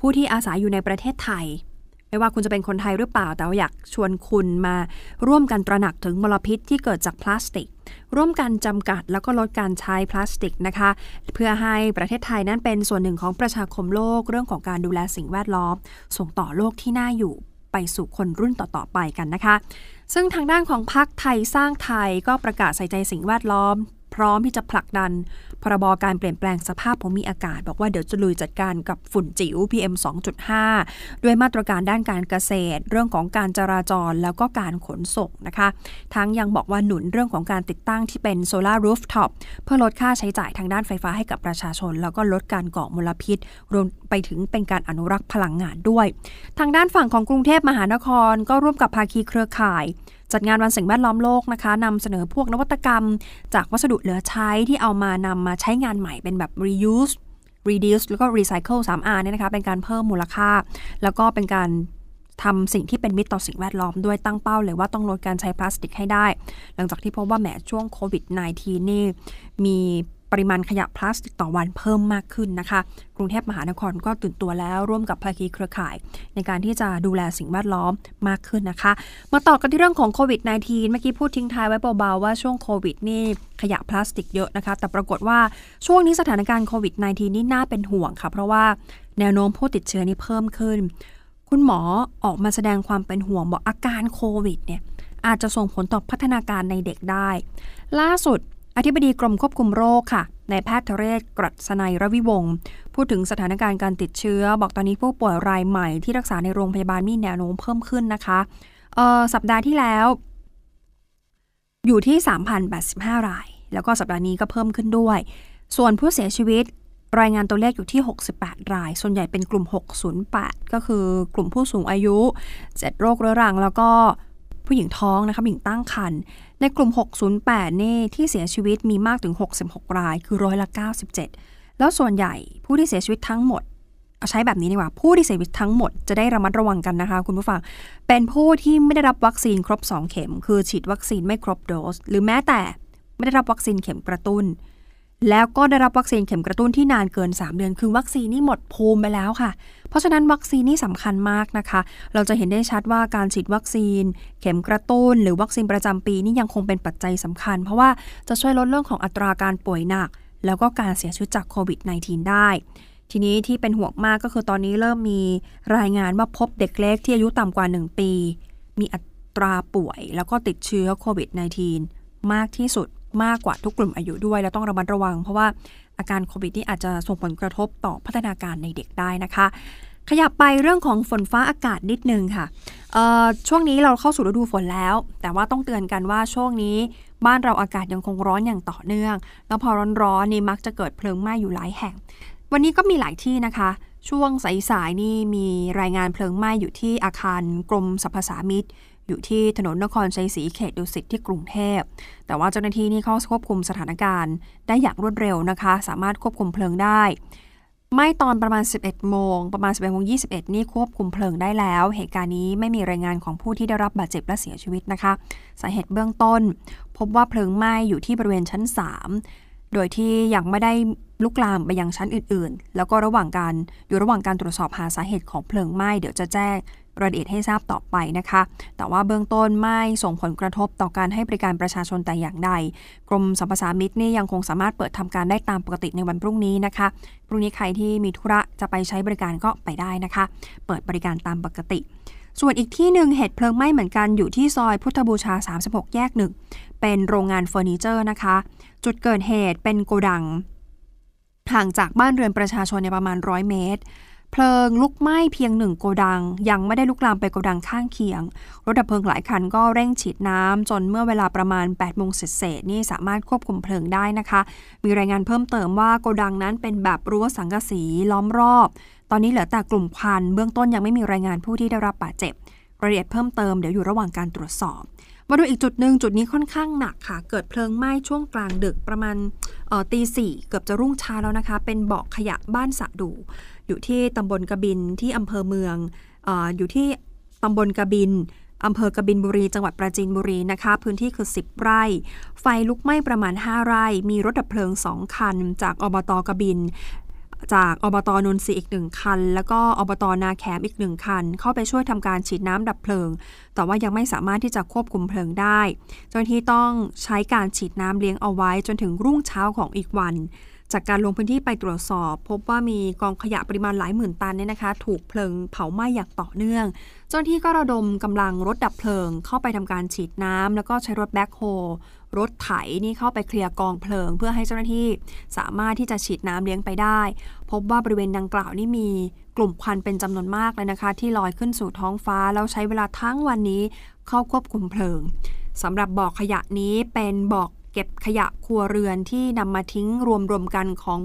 ผู้ที่อาศัยอยู่ในประเทศไทย ไม่ว่าคุณจะเป็นคนไทยหรือเปล่า แต่ว่าอยากชวนคุณมาร่วมกันตระหนักถึงมลพิษที่เกิดจากพลาสติก ร่วมกันจำกัดแล้วก็ลดการใช้พลาสติกนะคะ เพื่อให้ประเทศไทยนั้นเป็นส่วนหนึ่งของประชาคมโลก เรื่องของการดูแลสิ่งแวดล้อม ส่งต่อโลกที่น่าอยู่ไปสู่คนรุ่นต่อ ๆ ไปกันนะคะ ซึ่งทางด้านของพรรคไทยสร้างไทยก็ประกาศใส่ใจสิ่งแวดล้อม พร้อมที่จะผลักดัน พรบการเปลี่ยนแปลงสภาพภูมิอากาศ บอกว่าเดี๋ยวจะลุยจัดการกับฝุ่นจิ๋ว PM 2.5 ด้วยมาตรการด้านการเกษตร เรื่องของการจราจรแล้วก็การขนส่งนะคะ ทั้งยังบอกว่าหนุนเรื่องของการติดตั้งที่เป็น solar rooftop เพื่อลดค่าใช้จ่ายทางด้านไฟฟ้าให้กับประชาชน แล้วก็ลดการก่อมลพิษ รวมไปถึงเป็นการอนุรักษ์พลังงานด้วย ทางด้านฝั่งของกรุงเทพมหานครก็ร่วมกับภาคีเครือข่าย จัดงานวันสิ่งแวดล้อมโลกนะคะนำเสนอพวกนวัตกรรม จากวัสดุเหลือใช้ที่เอามานำมาใช้งานใหม่เป็นแบบ reuse reduce แล้วก็ recycle 3R เนี่ยนะคะ เป็นการเพิ่มมูลค่า แล้วก็เป็นการทำสิ่งที่เป็นมิตรต่อสิ่งแวดล้อมด้วยตั้งเป้าเลยว่าต้องลดการใช้พลาสติกให้ได้ หลังจากที่พบว่าแหมช่วงโควิด -19 นี่มี ปริมาณขยะพลาสติกต่อวันเพิ่มมากขึ้นนะคะ กรุงเทพมหานครก็ตื่นตัวแล้วร่วมกับภาคีเครือข่าย ในการที่จะดูแลสิ่งแวดล้อมมากขึ้นนะคะ มาต่อกันที่เรื่องของโควิด -19 เมื่อกี้พูดทิ้งท้ายไว้เบาๆว่าช่วงโควิดนี่ขยะพลาสติกเยอะนะคะ แต่ปรากฏว่าช่วงนี้สถานการณ์โควิด -19 นี่น่าเป็นห่วงค่ะ เพราะว่าแนวโน้มผู้ติดเชื้อนี่เพิ่มขึ้น คุณหมอออกมาแสดงความเป็นห่วงบอกอาการโควิดเนี่ยอาจจะส่งผลต่อพัฒนาการในเด็กได้ ล่าสุด อธิบดีกรมควบคุมโรคค่ะนายแพทย์ทเรศกรัศนัยรวิวงศ์พูดถึงสถานการณ์การติดเชื้อ บอกตอนนี้ผู้ป่วยรายใหม่ที่รักษาในโรงพยาบาลมีแนวโน้มเพิ่มขึ้นนะคะสัปดาห์ที่แล้ว อยู่ที่ 3,085 ราย แล้วก็สัปดาห์นี้ก็เพิ่มขึ้นด้วย ส่วนผู้เสียชีวิตรายงานตัวเลขอยู่ที่ 68 ราย ส่วนใหญ่เป็นกลุ่ม 608 ก็คือกลุ่มผู้สูงอายุ 7 โรคเรื้อรัง แล้วก็ผู้หญิงท้องนะคะหญิงตั้งครรภ์ ในกลุ่ม 608 นี่ที่เสียชีวิตมีมากถึง 66 ราย คือร้อยละ 97 แล้วส่วนใหญ่ผู้ที่เสียชีวิตทั้งหมด เอาใช้แบบนี้ดีกว่า ผู้ที่เสียชีวิตทั้งหมดจะได้ระมัดระวังกันนะคะ คุณผู้ฟัง เป็นผู้ที่ไม่ได้รับวัคซีนครบ 2 เข็ม คือฉีดวัคซีนไม่ครบโดส หรือแม้แต่ไม่ได้รับวัคซีนเข็มกระตุ้น แล้วก็ได้รับวัคซีนเข็มกระตุ้นที่นานเกิน 3 เดือน คือวัคซีนนี่หมดภูมิไปแล้วค่ะ เพราะฉะนั้นวัคซีนนี่สำคัญมากนะคะ เราจะเห็นได้ชัดว่าการฉีดวัคซีน เข็มกระตุ้น หรือวัคซีนประจำปีนี่ยังคงเป็นปัจจัยสำคัญ เพราะว่าจะช่วยลดเรื่องของอัตราการป่วยหนัก แล้วก็การเสียชีวิตจากโควิด -19 ได้ทีนี้ที่เป็นห่วงมากก็คือตอนนี้เริ่มมีรายงานว่าพบเด็กเล็กที่อายุต่ำกว่า 1 ปี มีอัตราป่วยแล้วก็ติดเชื้อโควิด -19 มากที่สุด มากกว่าทุกกลุ่มอายุด้วย แล้วต้องระมัดระวัง เพราะว่าอาการโควิดนี่อาจจะส่งผลกระทบต่อพัฒนาการในเด็กได้นะคะ ขยับไปเรื่องของฝนฟ้าอากาศนิดนึงค่ะช่วงนี้เราเข้าสู่ฤดูฝนแล้ว แต่ว่าต้องเตือนกันว่าช่วงนี้บ้านเราอากาศยังคงร้อนอย่างต่อเนื่อง แล้วพอร้อนๆนี่มักจะเกิดเพลิงไหม้อยู่หลายแห่ง วันนี้ก็มีหลายที่นะคะ ช่วงสายๆนี่มีรายงานเพลิงไหม้อยู่ที่อาคารกรมสรรพสามิต อยู่ที่ถนนนครชัยศรีเขตดุสิตที่กรุงเทพ แต่ว่าเจ้าหน้าที่นี่เขาควบคุมสถานการณ์ ได้อย่างรวดเร็วนะคะ สามารถควบคุมเพลิงได้ ไม่ตอนประมาณ 11 โมง ประมาณ 11โมง21 นี่ควบคุมเพลิงได้แล้ว เหตุการณ์นี้ไม่มีรายงานของผู้ที่ได้รับบาดเจ็บและเสียชีวิตนะคะ สาเหตุเบื้องต้น พบว่าเพลิงไหม้อยู่ที่บริเวณชั้น 3 โดยที่ยังไม่ได้ลุกลามไปยังชั้นอื่น ๆ แล้วก็ระหว่างการอยู่ระหว่างการตรวจสอบหาสาเหตุของเพลิงไหม้ เดี๋ยวจะแจ้ง รายละเอียดให้ทราบต่อไปนะคะ แต่ว่าเบื้องต้นไม่ส่งผลกระทบต่อการให้บริการประชาชนแต่อย่างใด กรมสรรพสามิตนี่ยังคงสามารถเปิดทำการได้ตามปกติในวันพรุ่งนี้นะคะ พรุ่งนี้ใครที่มีธุระจะไปใช้บริการก็ไปได้นะคะ เปิดบริการตามปกติส่วนอีกที่หนึ่งเหตุเพลิงไหม้เหมือนกันอยู่ที่ซอยพุทธบูชา 36 แยกหนึ่งเป็นโรงงานเฟอร์นิเจอร์นะคะ จุดเกิดเหตุเป็นโกดังห่างจากบ้านเรือนประชาชนในประมาณ 100 เมตร เพลิงลุกไหม้เพียงหนึ่งโกดัง ยังไม่ได้ลุกลามไปโกดังข้างเคียง รถดับเพลิงหลายคันก็เร่งฉีดน้ำจนเมื่อเวลาประมาณ8โมงเศษนี่สามารถควบคุมเพลิงได้นะคะ มีรายงานเพิ่มเติมว่าโกดังนั้นเป็นแบบรั้วสังกะสีล้อมรอบ ตอนนี้เหลือแต่กลุ่มควันเบื้องต้นยังไม่มีรายงานผู้ที่ได้รับบาดเจ็บรายละเอียดเพิ่มเติมเดี๋ยวอยู่ระหว่างการตรวจสอบ มาดูอีกจุดหนึ่งจุดนี้ค่อนข้างหนักค่ะ เกิดเพลิงไหม้ช่วงกลางดึกประมาณตีสี่เกือบจะรุ่งเช้าแล้วนะคะ เป็นเบาะขยะบ้านสะดู อยู่ที่ตำบลกบินที่อำเภอเมืองออยู่ที่ตำบลกบินอำเภอกบินบุรี จังหวัดปราจีนบุรีนะคะ พื้นที่คือ 10 ไร่ ไฟลุกไหม้ประมาณ 5 ไร่ มีรถดับเพลิง 2 คัน จากอบตกบิน จากอบตนนทรีอีกหนึ่งคัน แล้วก็อบตนาแขมอีกหนึ่งคัน เข้าไปช่วยทำการฉีดน้ำดับเพลิง แต่ว่ายังไม่สามารถที่จะควบคุมเพลิงได้เจ้าหน้าที่ต้องใช้การฉีดน้ำเลี้ยงเอาไว้จนถึงรุ่งเช้าของอีกวัน จากการลงพื้นที่ไปตรวจสอบ พบว่ามีกองขยะปริมาณหลายหมื่นตันเนี่ยนะคะ ถูกเพลิงเผาไหม้อย่างต่อเนื่อง เจ้าหน้าที่ก็ระดมกำลังรถดับเพลิง เข้าไปทำการฉีดน้ำแล้วก็ใช้รถแบ็คโฮ รถไถนี่เข้าไปเคลียร์กองเพลิง เพื่อให้เจ้าหน้าที่สามารถที่จะฉีดน้ำเลี้ยงไปได้ พบว่าบริเวณดังกล่าวนี่มีกลุ่มควันเป็นจำนวนมากเลยนะคะ ที่ลอยขึ้นสู่ท้องฟ้า แล้วใช้เวลาทั้งวันนี้เข้าควบคุมเพลิงสำหรับบ่อขยะนี้เป็นบ่อเก็บขยะครัวเรือนที่นำมาทิ้งรวมๆกันของ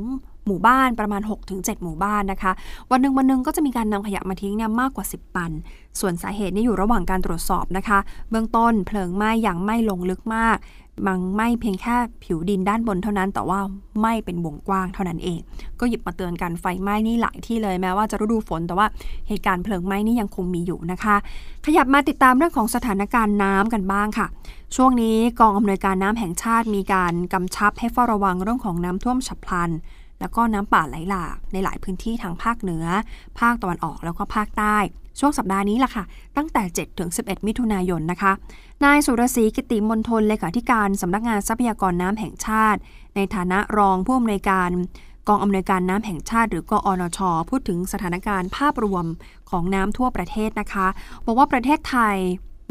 หมู่บ้านประมาณ 6-7 หมู่บ้านนะคะ วันหนึ่งวันหนึ่งก็จะมีการนำขยะมาทิ้งเนี่ยมากกว่า 10ปัน ส่วนสาเหตุนี้อยู่ระหว่างการตรวจสอบนะคะ เบื้องต้นเพลิงไหม้อย่างไม่ลงลึกมาก บางไหม้เพียงแค่ผิวดินด้านบนเท่านั้น แต่ว่าไหม้เป็นวงกว้างเท่านั้นเอง ก็หยิบมาเตือนกันไฟไหม้นี่หลายที่เลยแม้ว่าจะฤดูฝน แต่ว่าเหตุการณ์เพลิงไหม้นี่ยังคงมีอยู่นะคะ ขยับมาติดตามเรื่องของสถานการณ์น้ำกันบ้างค่ะ ช่วงนี้กองอำนวยการน้ำแห่งชาติมีการกำชับให้เฝ้าระวังเรื่องของน้ำท่วมฉับพลันแล้วก็น้ำป่าไหลหลากในหลายพื้นที่ทางภาคเหนือ ภาคตะวันออกแล้วก็ภาคใต้ ช่วงสัปดาห์นี้ล่ะค่ะ ตั้งแต่ 7 ถึง 11 มิถุนายนนะคะ นายสุรศรีกิติมนทนเลขาธิการสำนักงานทรัพยากรน้ำแห่งชาติ ในฐานะรองผู้อำนวยการกองอำนวยการน้ำแห่งชาติ หรือกอนช พูดถึงสถานการณ์ภาพรวมของน้ำทั่วประเทศนะคะ บอกว่าประเทศไทย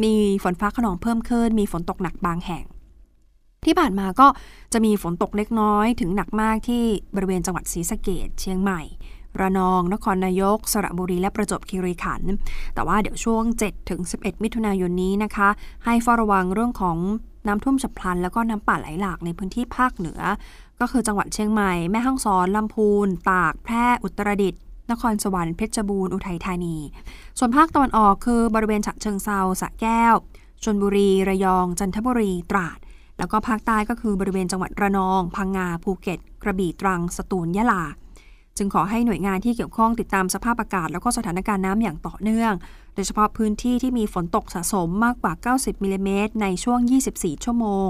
มีฝนฟ้าขนองเพิ่มขึ้น มีฝนตกหนักบางแห่ง ที่ผ่านมาก็จะมีฝนตกเล็กน้อยถึงหนักมากที่บริเวณจังหวัดศรีสะเกดเชียงใหม่ ระนอง นครนายก สระบุรีและประจวบคีรีขันธ์แต่ว่าเดี๋ยวช่วง 7 ถึง 11 มิถุนายนนี้นะคะ ให้เฝ้าระวังเรื่องของน้ำท่วมฉับพลัน แล้วก็น้ำป่าไหลหลากในพื้นที่ภาคเหนือ ก็คือจังหวัดเชียงใหม่ แม่ฮ่องสอน ลำพูน ตาก แพร่ อุตรดิตถ์นครสวรรค์เพชรบูรณ์อุทัยธานี ส่วนภาคตะวันออกคือบริเวณฉะเชิงเซาสระแก้วชลบุรี ระยอง จันทบุรี ตราด แล้วก็ภาคใต้ก็คือบริเวณจังหวัดระนอง พังงา ภูเก็ต กระบี่ ตรัง สตูล ยะลา จึงขอให้หน่วยงานที่เกี่ยวข้องติดตามสภาพอากาศ แล้วก็สถานการณ์น้ำอย่างต่อเนื่อง โดยเฉพาะพื้นที่ที่มีฝนตกสะสมมากกว่า 90มิลลิเมตรในช่วง 24 ชั่วโมง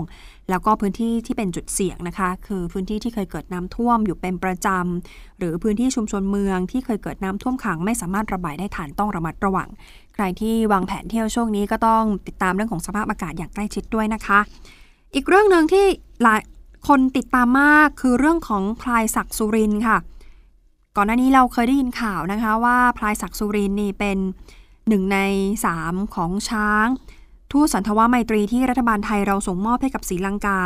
แล้วก็พื้นที่ที่เป็นจุดเสี่ยงนะคะ คือพื้นที่ที่เคยเกิดน้ำท่วมอยู่เป็นประจำ หรือพื้นที่ชุมชนเมืองที่เคยเกิดน้ำท่วมขังไม่สามารถระบายได้ทันต้องระมัดระวัง ใครที่วางแผนเที่ยวช่วงนี้ก็ต้องติดตามเรื่องของสภาพอากาศอย่างใกล้ชิดด้วยนะคะ อีกเรื่องหนึ่งที่หลายคนติดตามมากคือเรื่องของพลายศักดิ์สุรินค่ะ ก่อนหน้านี้เราเคยได้ยินข่าวนะคะว่าพลายศักดิ์สุรินนี่เป็นหนึ่งในสามของช้าง ทูตสันทวไมตรีที่รัฐบาลไทยเราส่งมอบให้กับศรีลังกา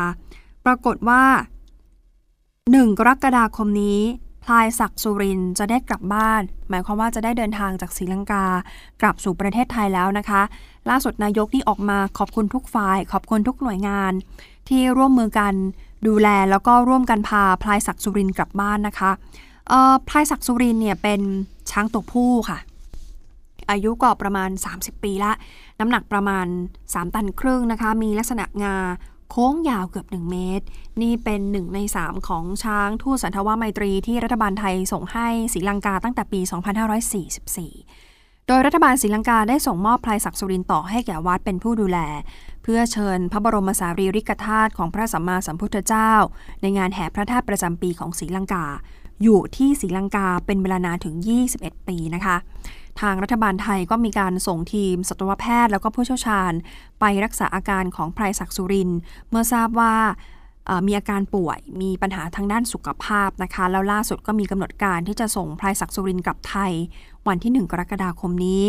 ปรากฏว่า 1 กรกฎาคมนี้พลายศักดิ์สุรินจะได้กลับบ้าน หมายความว่าจะได้เดินทางจากศรีลังกา กลับสู่ประเทศไทยแล้วนะคะ ล่าสุดนายกนี่ออกมาขอบคุณทุกฝ่าย ขอบคุณทุกหน่วยงาน ที่ร่วมมือกันดูแลแล้วก็ร่วมกันพาพลายศักดิ์สุรินกลับบ้านนะคะ พลายศักดิ์สุรินเนี่ยเป็นช้างตัวผู้ค่ะ อายุก็ประมาณ 30 ปีละ น้ำหนักประมาณ 3 ตันครึ่งนะคะ มีลักษณะงาโค้งยาวเกือบ 1 เมตร นี่เป็น 1 ใน 3 ของช้างทูตสันทวไมตรีที่รัฐบาลไทยส่งให้ศรีลังกาตั้งแต่ปี 2544 โดยรัฐบาลศรีลังกาได้ส่งมอบพลายศักดิ์สุรินต่อให้แก่วัดเป็นผู้ดูแล เพื่อเชิญพระบรมสารีริกธาตุของพระสัมมาสัมพุทธเจ้า ในงานแห่พระธาตุประจำปีของศรีลังกา อยู่ที่ศรีลังกาเป็นเวลานานถึง 21 ปีนะคะ ทางรัฐบาลไทยก็มีการส่งทีมสัตวแพทย์แล้วก็ผู้เชี่ยวชาญ ไปรักษาอาการของไพรศักดิ์สุริน เมื่อทราบว่ามีอาการป่วย มีปัญหาทางด้านสุขภาพนะคะ แล้วล่าสุดก็มีกำหนดการที่จะส่งพลายศักดิ์สุรินกลับไทย วันที่ 1 กรกฎาคมนี้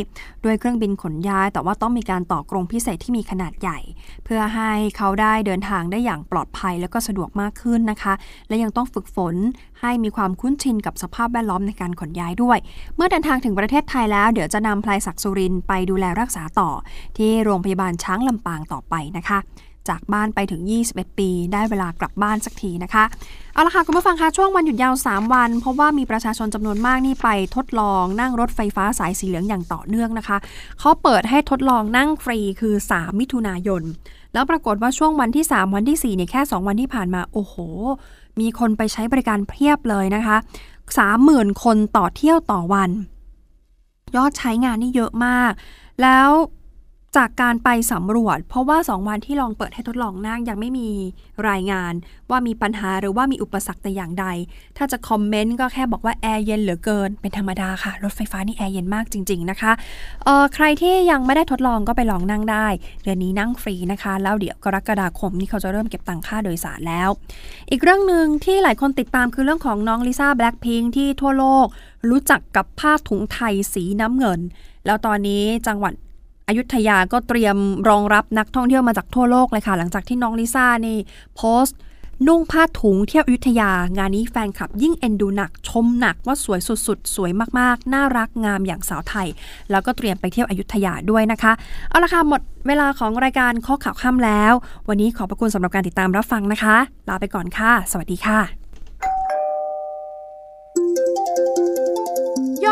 ด้วยเครื่องบินขนย้าย แต่ว่าต้องมีการต่อกรงพิเศษที่มีขนาดใหญ่ เพื่อให้เขาได้เดินทางได้อย่างปลอดภัยและก็สะดวกมากขึ้นนะคะ และยังต้องฝึกฝนให้มีความคุ้นชินกับสภาพแวดล้อมในการขนย้ายด้วย เมื่อเดินทางถึงประเทศไทยแล้ว เดี๋ยวจะนำพลายศักดิ์สุรินไปดูแลรักษาต่อ ที่โรงพยาบาลช้างลำปางต่อไปนะคะ จากบ้านไปถึง 21 ปี ได้เวลากลับบ้านสักทีนะคะ เอาละค่ะคุณผู้ฟังคะช่วงวันหยุดยาว 3 วัน เพราะว่ามีประชาชนจำนวนมากนี่ไปทดลองนั่งรถไฟฟ้าสายสีเหลืองอย่างต่อเนื่องนะคะเขาเปิดให้ทดลองนั่งฟรีคือ 3 มิถุนายน แล้วปรากฏว่าช่วงวันที่ 3 วันที่ 4 เนี่ยแค่ 2 วันที่ผ่านมาโอ้โห มีคนไปใช้บริการเพียบเลยนะคะ30,000 คนต่อเที่ยวต่อวัน ยอดใช้งานนี่เยอะมาก แล้ว จากการไปสำรวจ เพราะว่า 2 วันที่ลองเปิดให้ทดลองนั่งยังไม่มีรายงานว่ามีปัญหาหรือว่ามีอุปสรรคแต่อย่างใด ถ้าจะคอมเมนต์ก็แค่บอกว่าแอร์เย็นเหลือเกิน เป็นธรรมดาค่ะ รถไฟฟ้านี่แอร์เย็นมากจริง ๆนะคะเอ่อใครที่ยังไม่ได้ทดลองก็ไปลองนั่งได้ เดือนนี้นั่งฟรีนะคะ แล้วเดี๋ยวกรกฎาคมนี่เขาจะเริ่มเก็บตังค่าโดยสารแล้ว อีกเรื่องหนึ่งที่หลายคนติดตามคือเรื่องของน้องลิซ่าแบล็ p พิงที่ทั่วโลก รู้จักกับผ้าถุงไทยสีน้ำเงิน แล้วตอนนี้จังหวัด อยุธยาก็เตรียมรองรับนักท่องเที่ยวมาจากทั่วโลกเลยค่ะ หลังจากที่น้องลิซ่านี่โพสต์ นุ่งผ้าถุงเที่ยวอยุธยางานนี้แฟนคลับยิ่งเอ็นดูหนัก ชมหนักว่าสวยสุดๆ สวยมากๆ น่ารักงามอย่างสาวไทย แล้วก็เตรียมไปเที่ยวอยุธยาด้วยนะคะ เอาละค่ะ หมดเวลาของรายการข้อข่าวค่ำแล้ว วันนี้ขอบพระคุณสำหรับการติดตามรับฟังนะคะ ลาไปก่อนค่ะ สวัสดีค่ะ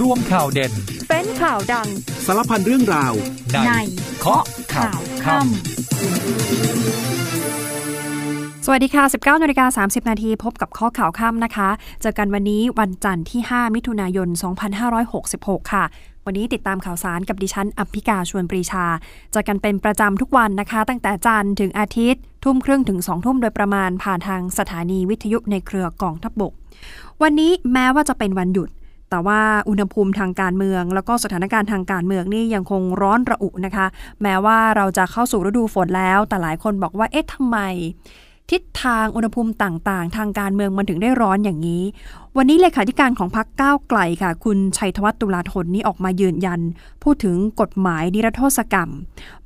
ร่วมข่าวเด่น เป็นข่าวดัง สารพันเรื่องราวในในเคาะข่าวค่ำสวัสดีค่ะ 19นาฬิกา30 นาทีพบกับข้อข่าวค่ำนะคะ เจอกันวันนี้วันจันทร์ที่ 5 มิถุนายน 2566 ค่ะวันนี้ติดตามข่าวสารกับดิฉันอัมพิกาชวนปรีชาเจอกันเป็นประจำทุกวันนะคะ ตั้งแต่จันทร์ถึงอาทิตย์ ทุ่มครึ่งถึง2ทุ่มโดยประมาณผ่านทางสถานีวิทยุในเครือกองทัพบบก วันนี้แม้ว่าจะเป็นวันหยุด แต่ว่าอุณหภูมิทางการเมือง แล้วก็สถานการณ์ทางการเมืองนี่ยังคงร้อนระอุนะคะ แม้ว่าเราจะเข้าสู่ฤดูฝนแล้ว แต่หลายคนบอกว่าเอ๊ะทำไม ทิศทางอุณหภูมิต่างๆ ทางการเมืองมันถึงได้ร้อนอย่างนี้ วันนี้เลขาธิการของพรรคก้าวไกลค่ะ คุณชัยธวัฒน์ตุลาธนนี่ออกมายืนยัน พูดถึงกฎหมายนิรโทษกรรม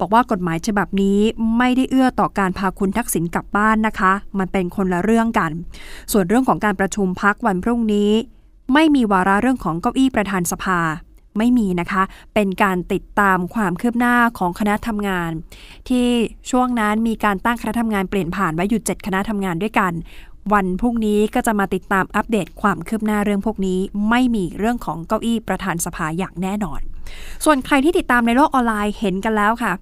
บอกว่ากฎหมายฉบับนี้ไม่ได้เอื้อต่อการพาคุณทักษิณกลับบ้านนะคะ มันเป็นคนละเรื่องกัน ส่วนเรื่องของการประชุมพักวันพรุ่งนี้ ไม่มีวาระเรื่องของเก้าอี้ประธานสภาไม่มีนะคะ เป็นการติดตามความคืบหน้าของคณะทำงาน ที่ช่วงนั้นมีการตั้งคณะทำงานเปลี่ยนผ่านไว้อยู่ 7 คณะทำงานด้วยกัน วันพรุ่งนี้ก็จะมาติดตามอัปเดตความคืบหน้าเรื่องพวกนี้ ไม่มีเรื่องของเก้าอี้ประธานสภาอย่างแน่นอน ส่วนใครที่ติดตามในโลกออนไลน์เห็นกันแล้วค่ะ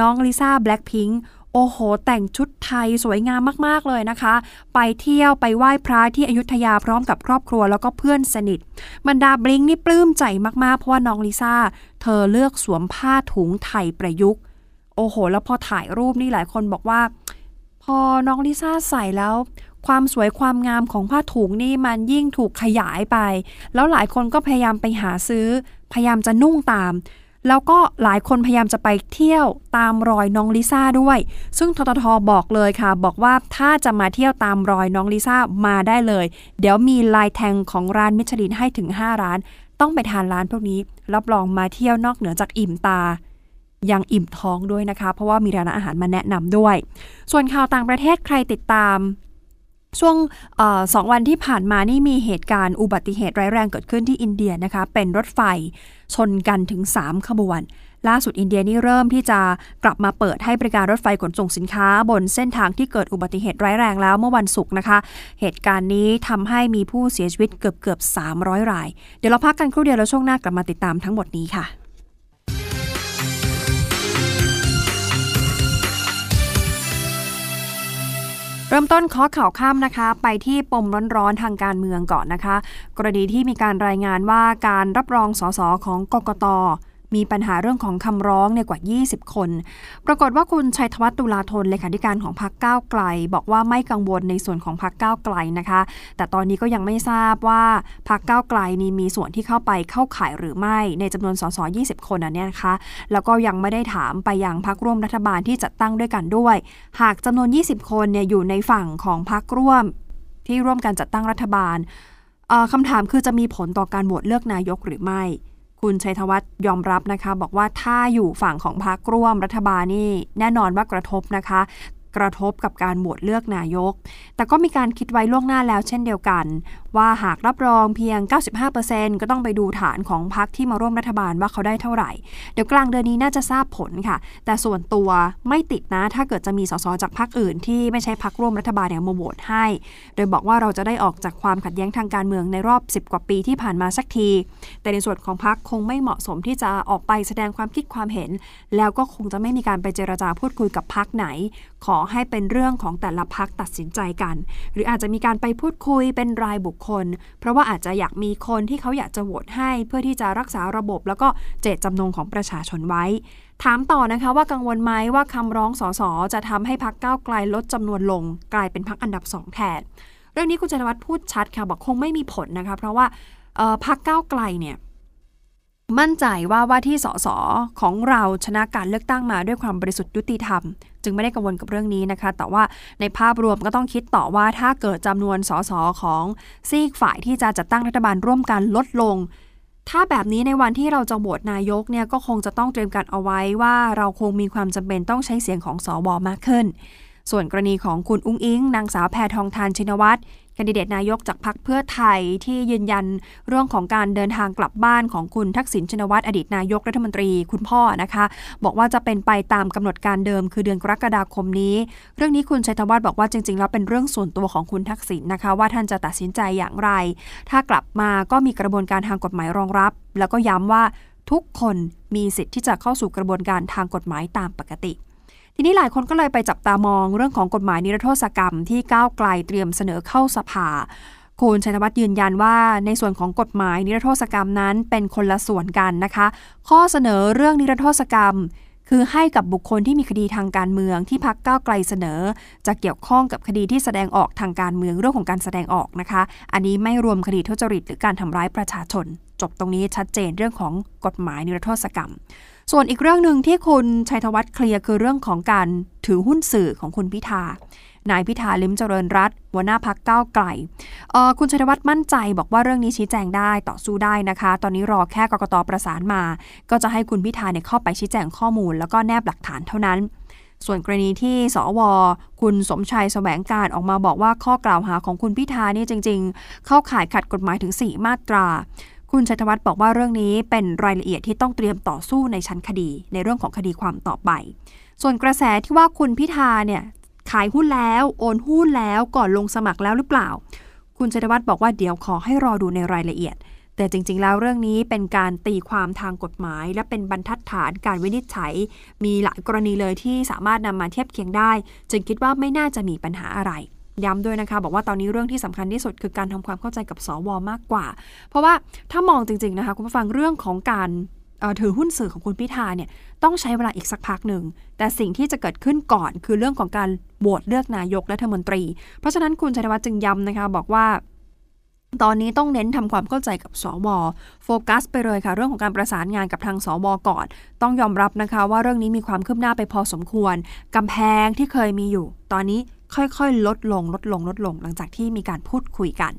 น้องลิซ่าแบล็ p พิง โอ้โห แต่งชุดไทยสวยงามมากๆเลยนะคะ ไปเที่ยวไปไหว้พระที่อยุธยาพร้อมกับครอบครัวแล้วก็เพื่อนสนิทบรรดาบลิงนี่ปลื้มใจมากๆ เพราะว่าน้องลิซ่า เธอเลือกสวมผ้าถุงไทยประยุกต์ โอ้โห แล้วพอถ่ายรูปนี่หลายคนบอกว่า พอน้องลิซ่าใส่แล้วความสวยความงามของผ้าถุงนี่มันยิ่งถูกขยายไป แล้วหลายคนก็พยายามไปหาซื้อ พยายามจะนุ่งตาม แล้วก็หลายคนพยายามจะไปเที่ยวตามรอยน้องลิซ่าด้วย ซึ่งทททบอกเลยค่ะ บอกว่าถ้าจะมาเที่ยวตามรอยน้องลิซ่ามาได้เลย เดี๋ยวมีลายแทงของร้านมิชลินให้ถึง 5 ร้าน ต้องไปทานร้านพวกนี้ รับรองมาเที่ยวนอกเหนือจากอิ่มตา ยังอิ่มท้องด้วยนะคะ เพราะว่ามีร้านอาหารมาแนะนำด้วย ส่วนข่าวต่างประเทศใครติดตาม ช่วงอสองวันที่ผ่านมานี่มีเหตุการณ์อุบัติเหตุร้ายแรงเกิดขึ้นที่อินเดียนะคะ เป็นรถไฟชนกันถึง 3 ขบวน ล่าสุดอินเดียนี่เริ่มที่จะกลับมาเปิดให้บริการรถไฟขนส่งสินค้า บนเส้นทางที่เกิดอุบัติเหตุร้ายแรงแล้วเมื่อวันศุกร์นะคะ เหตุการณ์นี้ทำให้มีผู้เสียชีวิตเกือบเกือบ300 ราย เดี๋ยวเราพักกันครู่เดียวแล้วช่วงหน้ากลับมาติดตามทั้งหมดนี้ค่ะ เริ่มต้นข้อข่าวข้ามนะคะ ไปที่ปมร้อนๆทางการเมืองก่อนนะคะ กรณีที่มีการรายงานว่าการรับรองสสของกกต มีปัญหาเรื่องของคำร้องเนี่ยกว่า 20 คน ปรากฏว่าคุณชัยธวัฒน์ตุลาธนเลขาธิการของพรรคก้าวไกล บอกว่าไม่กังวลในส่วนของพรรคก้าวไกลนะคะ แต่ตอนนี้ก็ยังไม่ทราบว่าพรรคก้าวไกลนี่มีส่วนที่เข้าไปเข้าข่ายหรือไม่ในจำนวนสส20 คนอันเนี้ยนะคะ แล้วก็ยังไม่ได้ถามไปยังพรรคร่วมรัฐบาลที่จัดตั้งด้วยกันด้วย หากจำนวน 20 คนเนี่ยอยู่ในฝั่งของพรรคร่วม ที่ร่วมกันจัดตั้งรัฐบาลอ่อคำถามคือจะมีผลต่อการโหวตเลือกนายกหรือไม่ คุณชัยธวัฒน์ยอมรับนะคะ บอกว่าถ้าอยู่ฝั่งของพรรคร่วมรัฐบาลนี่แน่นอนว่ากระทบนะคะ กระทบกับการโหวตเลือกนายก แต่ก็มีการคิดไว้ล่วงหน้าแล้วเช่นเดียวกัน ว่าหากรับรองเพียง 95%ก็ต้องไปดูฐานของพรรคที่มาร่วมรัฐบาลว่าเขาได้เท่าไหร่ เดี๋ยวกลางเดือนนี้น่าจะทราบผลค่ะ แต่ส่วนตัวไม่ติดนะ ถ้าเกิดจะมีสสจากพรรคอื่นที่ไม่ใช่พรรคร่วมรัฐบาลเนี่ยมาโหวตให้ โดยบอกว่าเราจะได้ออกจากความขัดแย้งทางการเมืองในรอบ 10 กว่าปีที่ผ่านมาสักที แต่ในส่วนของพรรคคงไม่เหมาะสมที่จะออกไปแสดงความคิดความเห็น แล้วก็คงจะไม่มีการไปเจรจาพูดคุยกับพรรคไหน ขอให้เป็นเรื่องของแต่ละพักตัดสินใจกัน หรืออาจจะมีการไปพูดคุยเป็นรายบุคคล เพราะว่าอาจจะอยากมีคนที่เขาอยากจะโหวตให้เพื่อที่จะรักษาระบบแล้วก็เจตจำนงของประชาชนไว้ ถามต่อนะคะว่ากังวลไหมว่าคำร้องสสจะทำให้พักก้าวไกลลดจำนวนลง กลายเป็นพักอันดับสองแทนเรื่องนี้คุณชัยวัฒน์พูดชัดค่ะบอกคงไม่มีผลนะคะ เพราะว่าพักก้าวไกลเนี่ยมั่นใจว่าว่าที่สสของเราชนะการเลือกตั้งมาด้วยความบริสุทธิ์ยุติธรรม จึงไม่ได้กังวลกับเรื่องนี้นะคะ แต่ว่าในภาพรวมก็ต้องคิดต่อว่าถ้าเกิดจำนวนสสของซีกฝ่ายที่จะจัดตั้งรัฐบาลร่วมกันลดลง ถ้าแบบนี้ในวันที่เราจะโหวตนายกเนี่ยก็คงจะต้องเตรียมการเอาไว้ว่าเราคงมีความจำเป็นต้องใช้เสียงของสอวมากขึ้น ส่วนกรณีของคุณอุ้งอิงนางสาวแพทองทานชินวัตรคนดิเดตนายกจากพรรคเพื่อไทยที่ยืนยันเรื่องของการเดินทางกลับบ้านของคุณทักษิณชินวัตรอดีตนายกรัฐมนตรีคุณพ่อนะคะ บอกว่าจะเป็นไปตามกำหนดการเดิมคือเดือนกรกฎาคมนี้ เรื่องนี้คุณชัยธวัฒน์บอกว่าจริง ๆ แล้วเป็นเรื่องส่วนตัวของคุณทักษิณนะคะ ว่าท่านจะตัดสินใจอย่างไร ถ้ากลับมาก็มีกระบวนการทางกฎหมายรองรับ แล้วก็ย้ำว่าทุกคนมีสิทธิ์ที่จะเข้าสู่กระบวนการทางกฎหมายตามปกติ ทีนี้หลายคนก็เลยไปจับตามองเรื่องของกฎหมายนิรโทษกรรมที่ก้าวไกลเตรียมเสนอเข้าสภาคุณชัยวัฒน์ยืนยันว่าในส่วนของกฎหมายนิรโทษกรรมนั้นเป็นคนละส่วนกันนะคะ ข้อเสนอเรื่องนิรโทษกรรม คือให้กับบุคคลที่มีคดีทางการเมืองที่พักก้าวไกลเสนอ จะเกี่ยวข้องกับคดีที่แสดงออกทางการเมืองเรื่องของการแสดงออกนะคะ อันนี้ไม่รวมคดีทุจริตหรือการทำร้ายประชาชน จบตรงนี้ชัดเจนเรื่องของกฎหมายนิรโทษกรรม ส่วนอีกเรื่องหนึ่งที่คุณชัยธวัฒน์เคลียร์คือเรื่องของการถือหุ้นสื่อของคุณพิธานายพิธาลิมเจริญรัตหัวหน้าพักก้าวไกลคุณชัยธวัฒน์มั่นใจบอกว่าเรื่องนี้ชี้แจงได้ต่อสู้ได้นะคะ ตอนนี้รอแค่กรกตประสานมา ก็จะให้คุณพิธาเนี่ยเข้าไปชี้แจงข้อมูล แล้วก็แนบหลักฐานเท่านั้น ส่วนกรณีที่สว คุณสมชัยแสวงการออกมาบอกว่าข้อกล่าวหาของคุณพิธานี่จริง ๆ เข้าข่ายขัดกฎหมายถึง 4 มาตรา คุณชัยธวัฒน์บอกว่าเรื่องนี้เป็นรายละเอียดที่ต้องเตรียมต่อสู้ในชั้นคดี ในเรื่องของคดีความต่อไป ส่วนกระแสที่ว่าคุณพิธาเนี่ยขายหุ้นแล้วโอนหุ้นแล้วก่อนลงสมัครแล้วหรือเปล่า คุณชัยธวัฒน์บอกว่าเดี๋ยวขอให้รอดูในรายละเอียด แต่จริง ๆ แล้วเรื่องนี้เป็นการตีความทางกฎหมาย และเป็นบรรทัดฐานการวินิจฉัย มีหลายกรณีเลยที่สามารถนำมาเทียบเคียงได้ จึงคิดว่าไม่น่าจะมีปัญหาอะไร ย้ำด้วยนะคะ บอกว่าตอนนี้เรื่องที่สำคัญที่สุดคือการทำความเข้าใจกับสวมากกว่า เพราะว่าถ้ามองจริง ๆนะคะ คุณผู้ฟังเรื่องของการถือหุ้นสื่อของคุณพิธาเนี่ยต้องใช้เวลาอีกสักพักหนึ่ง แต่สิ่งที่จะเกิดขึ้นก่อนคือเรื่องของการโหวตเลือกนายกรัฐมนตรี เพราะฉะนั้นคุณชัยวัฒน์จึงย้ำนะคะ บอกว่า ตอนนี้ต้องเน้นทำความเข้าใจกับสวโฟกัส ไปเลยค่ะ เรื่องของการประสานงานกับทางสวก่อน ต้องยอมรับนะคะ ว่าเรื่องนี้มีความคืบหน้าไปพอสมควรกำแพงที่เคยมีอยู่ ตอนนี้ ค่อยๆ ลดลงลดลงลดลง หลังจากที่มีการพูดคุยกัน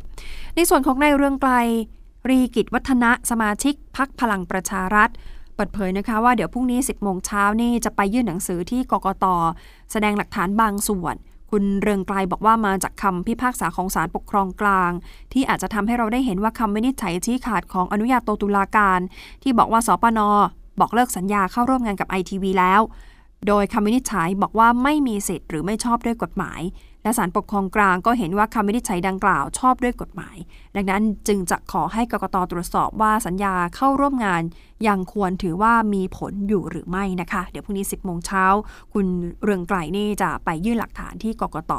ในส่วนของนายเรืองไกลรีกิจวัฒนะสมาชิกพักพลังประชารัฐ เปิดเผยนะคะว่าเดี๋ยวพรุ่งนี้ 10 โมงเช้านี่จะไปยื่นหนังสือที่กกตแสดงหลักฐานบางส่วน คุณเรืองไกลบอกว่ามาจากคำพิพากษาของศาลปกครองกลาง ที่อาจจะทำให้เราได้เห็นว่าคำวินิจฉัยชี้ขาดของอนุญาโตตุลาการ ที่บอกว่าสปนบอกเลิกสัญญาเข้าร่วมงานกับไอทีวีแล้ว โดยคำวินิจฉัยบอกว่าไม่มีสิทธิ์หรือไม่ชอบด้วยกฎหมาย และศาลปกครองกลางก็เห็นว่าคำวินิจฉัยดังกล่าวชอบด้วยกฎหมาย ดังนั้นจึงจะขอให้กกตตรวจสอบว่าสัญญาเข้าร่วมงาน ยังควรถือว่ามีผลอยู่หรือไม่นะคะ เดี๋ยวพรุ่งนี้ 10โมงเช้าคุณเรืองไกลนี่จะไปยื่นหลักฐานที่กกต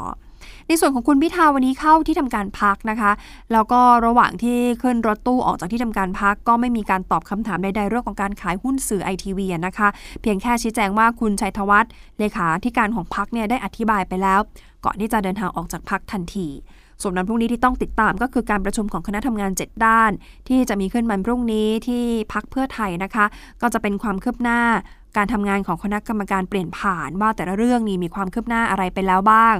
ในส่วนของคุณพิธาวันนี้เข้าที่ทำการพักนะคะ แล้วก็ระหว่างที่ขึ้นรถตู้ออกจากที่ทำการพัก ก็ไม่มีการตอบคำถามใดๆเรื่องของการขายหุ้นสื่อไอทีวีนะคะ เพียงแค่ชี้แจงว่าคุณชัยธวัฒน์เลขาธิการของพักเนี่ยได้อธิบายไปแล้ว ก่อนที่จะเดินทางออกจากพักทันทีส่วนวันพรุ่งนี้ที่ต้องติดตามก็คือการประชุมของคณะทำงาน 7 ด้าน ที่จะมีขึ้นวันพรุ่งนี้ที่พักเพื่อไทยนะคะ ก็จะเป็นความคืบหน้า การทำงานของคณะกรรมการเปลี่ยนผ่านว่าแต่ละเรื่องนี้มีความคืบหน้าอะไรไปแล้วบ้าง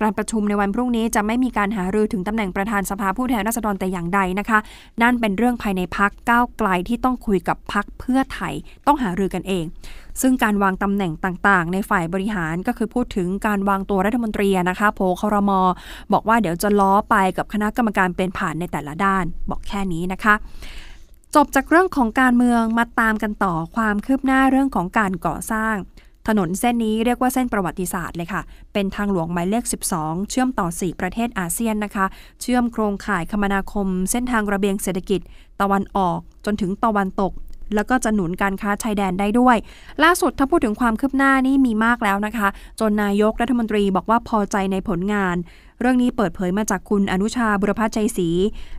การประชุมในวันพรุ่งนี้จะไม่มีการหารือถึงตำแหน่งประธานสภาผู้แทนราษฎรแต่อย่างใดนะคะ นั่นเป็นเรื่องภายในพักก้าวไกลที่ต้องคุยกับพักเพื่อไทยต้องหารือกันเอง ซึ่งการวางตำแหน่งต่างๆ ในฝ่ายบริหารก็คือพูดถึงการวางตัวรัฐมนตรีนะคะโผครมอบอกว่าเดี๋ยวจะล้อไปกับคณะกรรมการเปลี่ยนผ่านในแต่ละด้าน บอกแค่นี้นะคะ จบจากเรื่องของการเมืองมาตามกันต่อความคืบหน้าเรื่องของการก่อสร้าง ถนนเส้นนี้เรียกว่าเส้นประวัติศาสตร์เลยค่ะ เป็นทางหลวงหมายเลข 12 เชื่อมต่อ 4 ประเทศอาเซียนนะคะ เชื่อมโครงข่ายคมนาคม เส้นทางระเบียงเศรษฐกิจ ตะวันออกจนถึงตะวันตก แล้วก็จะหนุนการค้าชายแดนได้ด้วย ล่าสุดถ้าพูดถึงความคืบหน้านี่มีมากแล้วนะคะ จนนายกรัฐมนตรีบอกว่าพอใจในผลงาน เรื่องนี้เปิดเผยมาจากคุณอนุชาบุรพัชใจศรี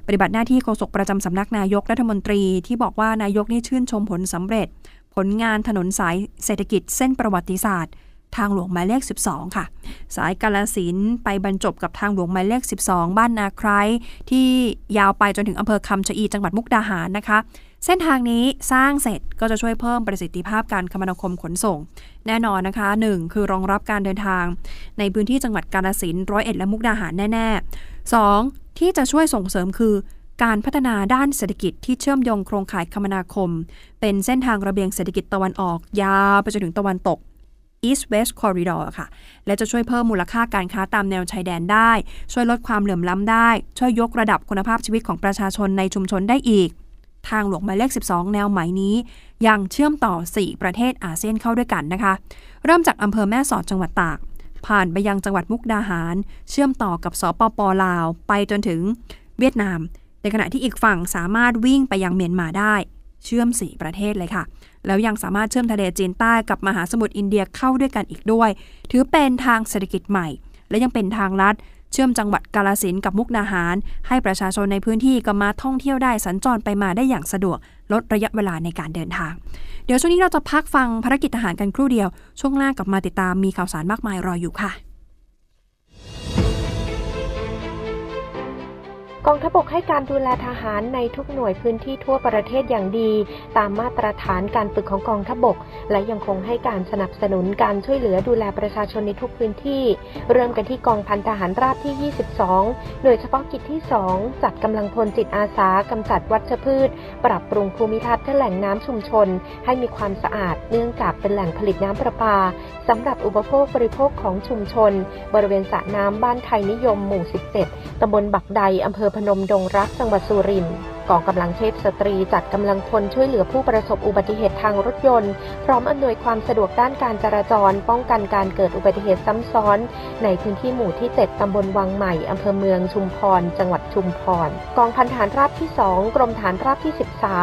ปฏิบัติหน้าที่โฆษกประจำสำนักนายกรัฐมนตรีที่บอกว่านายกนี่ชื่นชมผลสำเร็จ ผลงานถนนสายเศรษฐกิจเส้นประวัติศาสตร์ ทางหลวงหมายเลข 12 ค่ะ สายกาลสินไปบรรจบกับทางหลวงหมายเลข 12 บ้านนาไคร้ที่ยาวไปจนถึงอำเภอคำชะอีจังหวัดมุกดาหารนะคะ เส้นทางนี้สร้างเสร็จก็จะช่วยเพิ่มประสิทธิภาพการคมนาคมขนส่ง แน่นอนนะคะ 1. คือรองรับการเดินทาง ในพื้นที่จังหวัดกาลสินธุ์ร้อยเอ็ดและมุกดาหารแน่ ๆ 2. ที่จะช่วยส่งเสริมคือ การพัฒนาด้านเศรษฐกิจที่เชื่อมโยงโครงข่ายคมนาคม เป็นเส้นทางระเบียงเศรษฐกิจตะวันออก ยาวไปจนถึงตะวันตก East West Corridor ค่ะ และจะช่วยเพิ่มมูลค่าการค้าตามแนวชายแดนได้ ช่วยลดความเหลื่อมล้ำได้ ช่วยยกระดับคุณภาพชีวิตของประชาชนในชุมชนได้อีก ทางหลวงหมายเลข 12 แนวใหมายนี้ ยังเชื่อมต่อ 4 ประเทศอาเซียนเข้าด้วยกันนะคะ เริ่มจากอำเภอแม่สอดจังหวัดตาก ผ่านไปยังจังหวัดมุกดาหาร เชื่อมต่อกับสปปลาว ไปจนถึงเวียดนาม ในขณะที่อีกฝั่งสามารถวิ่งไปยังเมียนมาได้ เชื่อม 4 ประเทศเลยค่ะ แล้วยังสามารถเชื่อมทะเลจีนใต้กับมหาสมุทรอินเดียเข้าด้วยกันอีกด้วย ถือเป็นทางเศรษฐกิจใหม่ และยังเป็นทางลัด เชื่อมจังหวัดกาลสินกับมุกนาหาร ให้ประชาชนในพื้นที่ก็มาท่องเที่ยวได้สัญจรไปมาได้อย่างสะดวก ลดระยะเวลาในการเดินทาง เดี๋ยวช่วงนี้เราจะพักฟังภารกิจทหารกันครู่เดียว ช่วงหน้ากลับมาติดตามมีข่าวสารมากมายรออยู่ค่ะ กองทัพบกให้การดูแลทหารในทุกหน่วยพื้นที่ทั่วประเทศอย่างดี ตามมาตรฐานการฝึกของกองทัพบก และยังคงให้การสนับสนุนการช่วยเหลือดูแลประชาชนในทุกพื้นที่ เริ่มกันที่กองพันทหารราบที่ 22 หน่วยเฉพาะกิจที่ 2 จัดกำลังพลจิตอาสากำจัดวัชพืช ปรับปรุงภูมิทัศน์และแหล่งน้ำชุมชน ให้มีความสะอาดเนื่องจากเป็นแหล่งผลิตน้ำประปาสำหรับอุปโภคบริโภคของชุมชน บริเวณสระน้ำบ้านไทยนิยมหมู่ 17ตำบลบักใดอำเภอพนมดงรักจังหวัดสุรินทร์กองกำลังเทพสตรีจัดกำลังพลช่วยเหลือผู้ประสบอุบัติเหตุทางรถยนต์ พร้อมอำนวยความสะดวกด้านการจราจร ป้องกันการเกิดอุบัติเหตุซ้ำซ้อน ในพื้นที่หมู่ที่ 7 ตำบลวังใหม่อำเภอเมืองชุมพร จังหวัดชุมพร กองพันฐานราบที่ 2 กรมฐานราบที่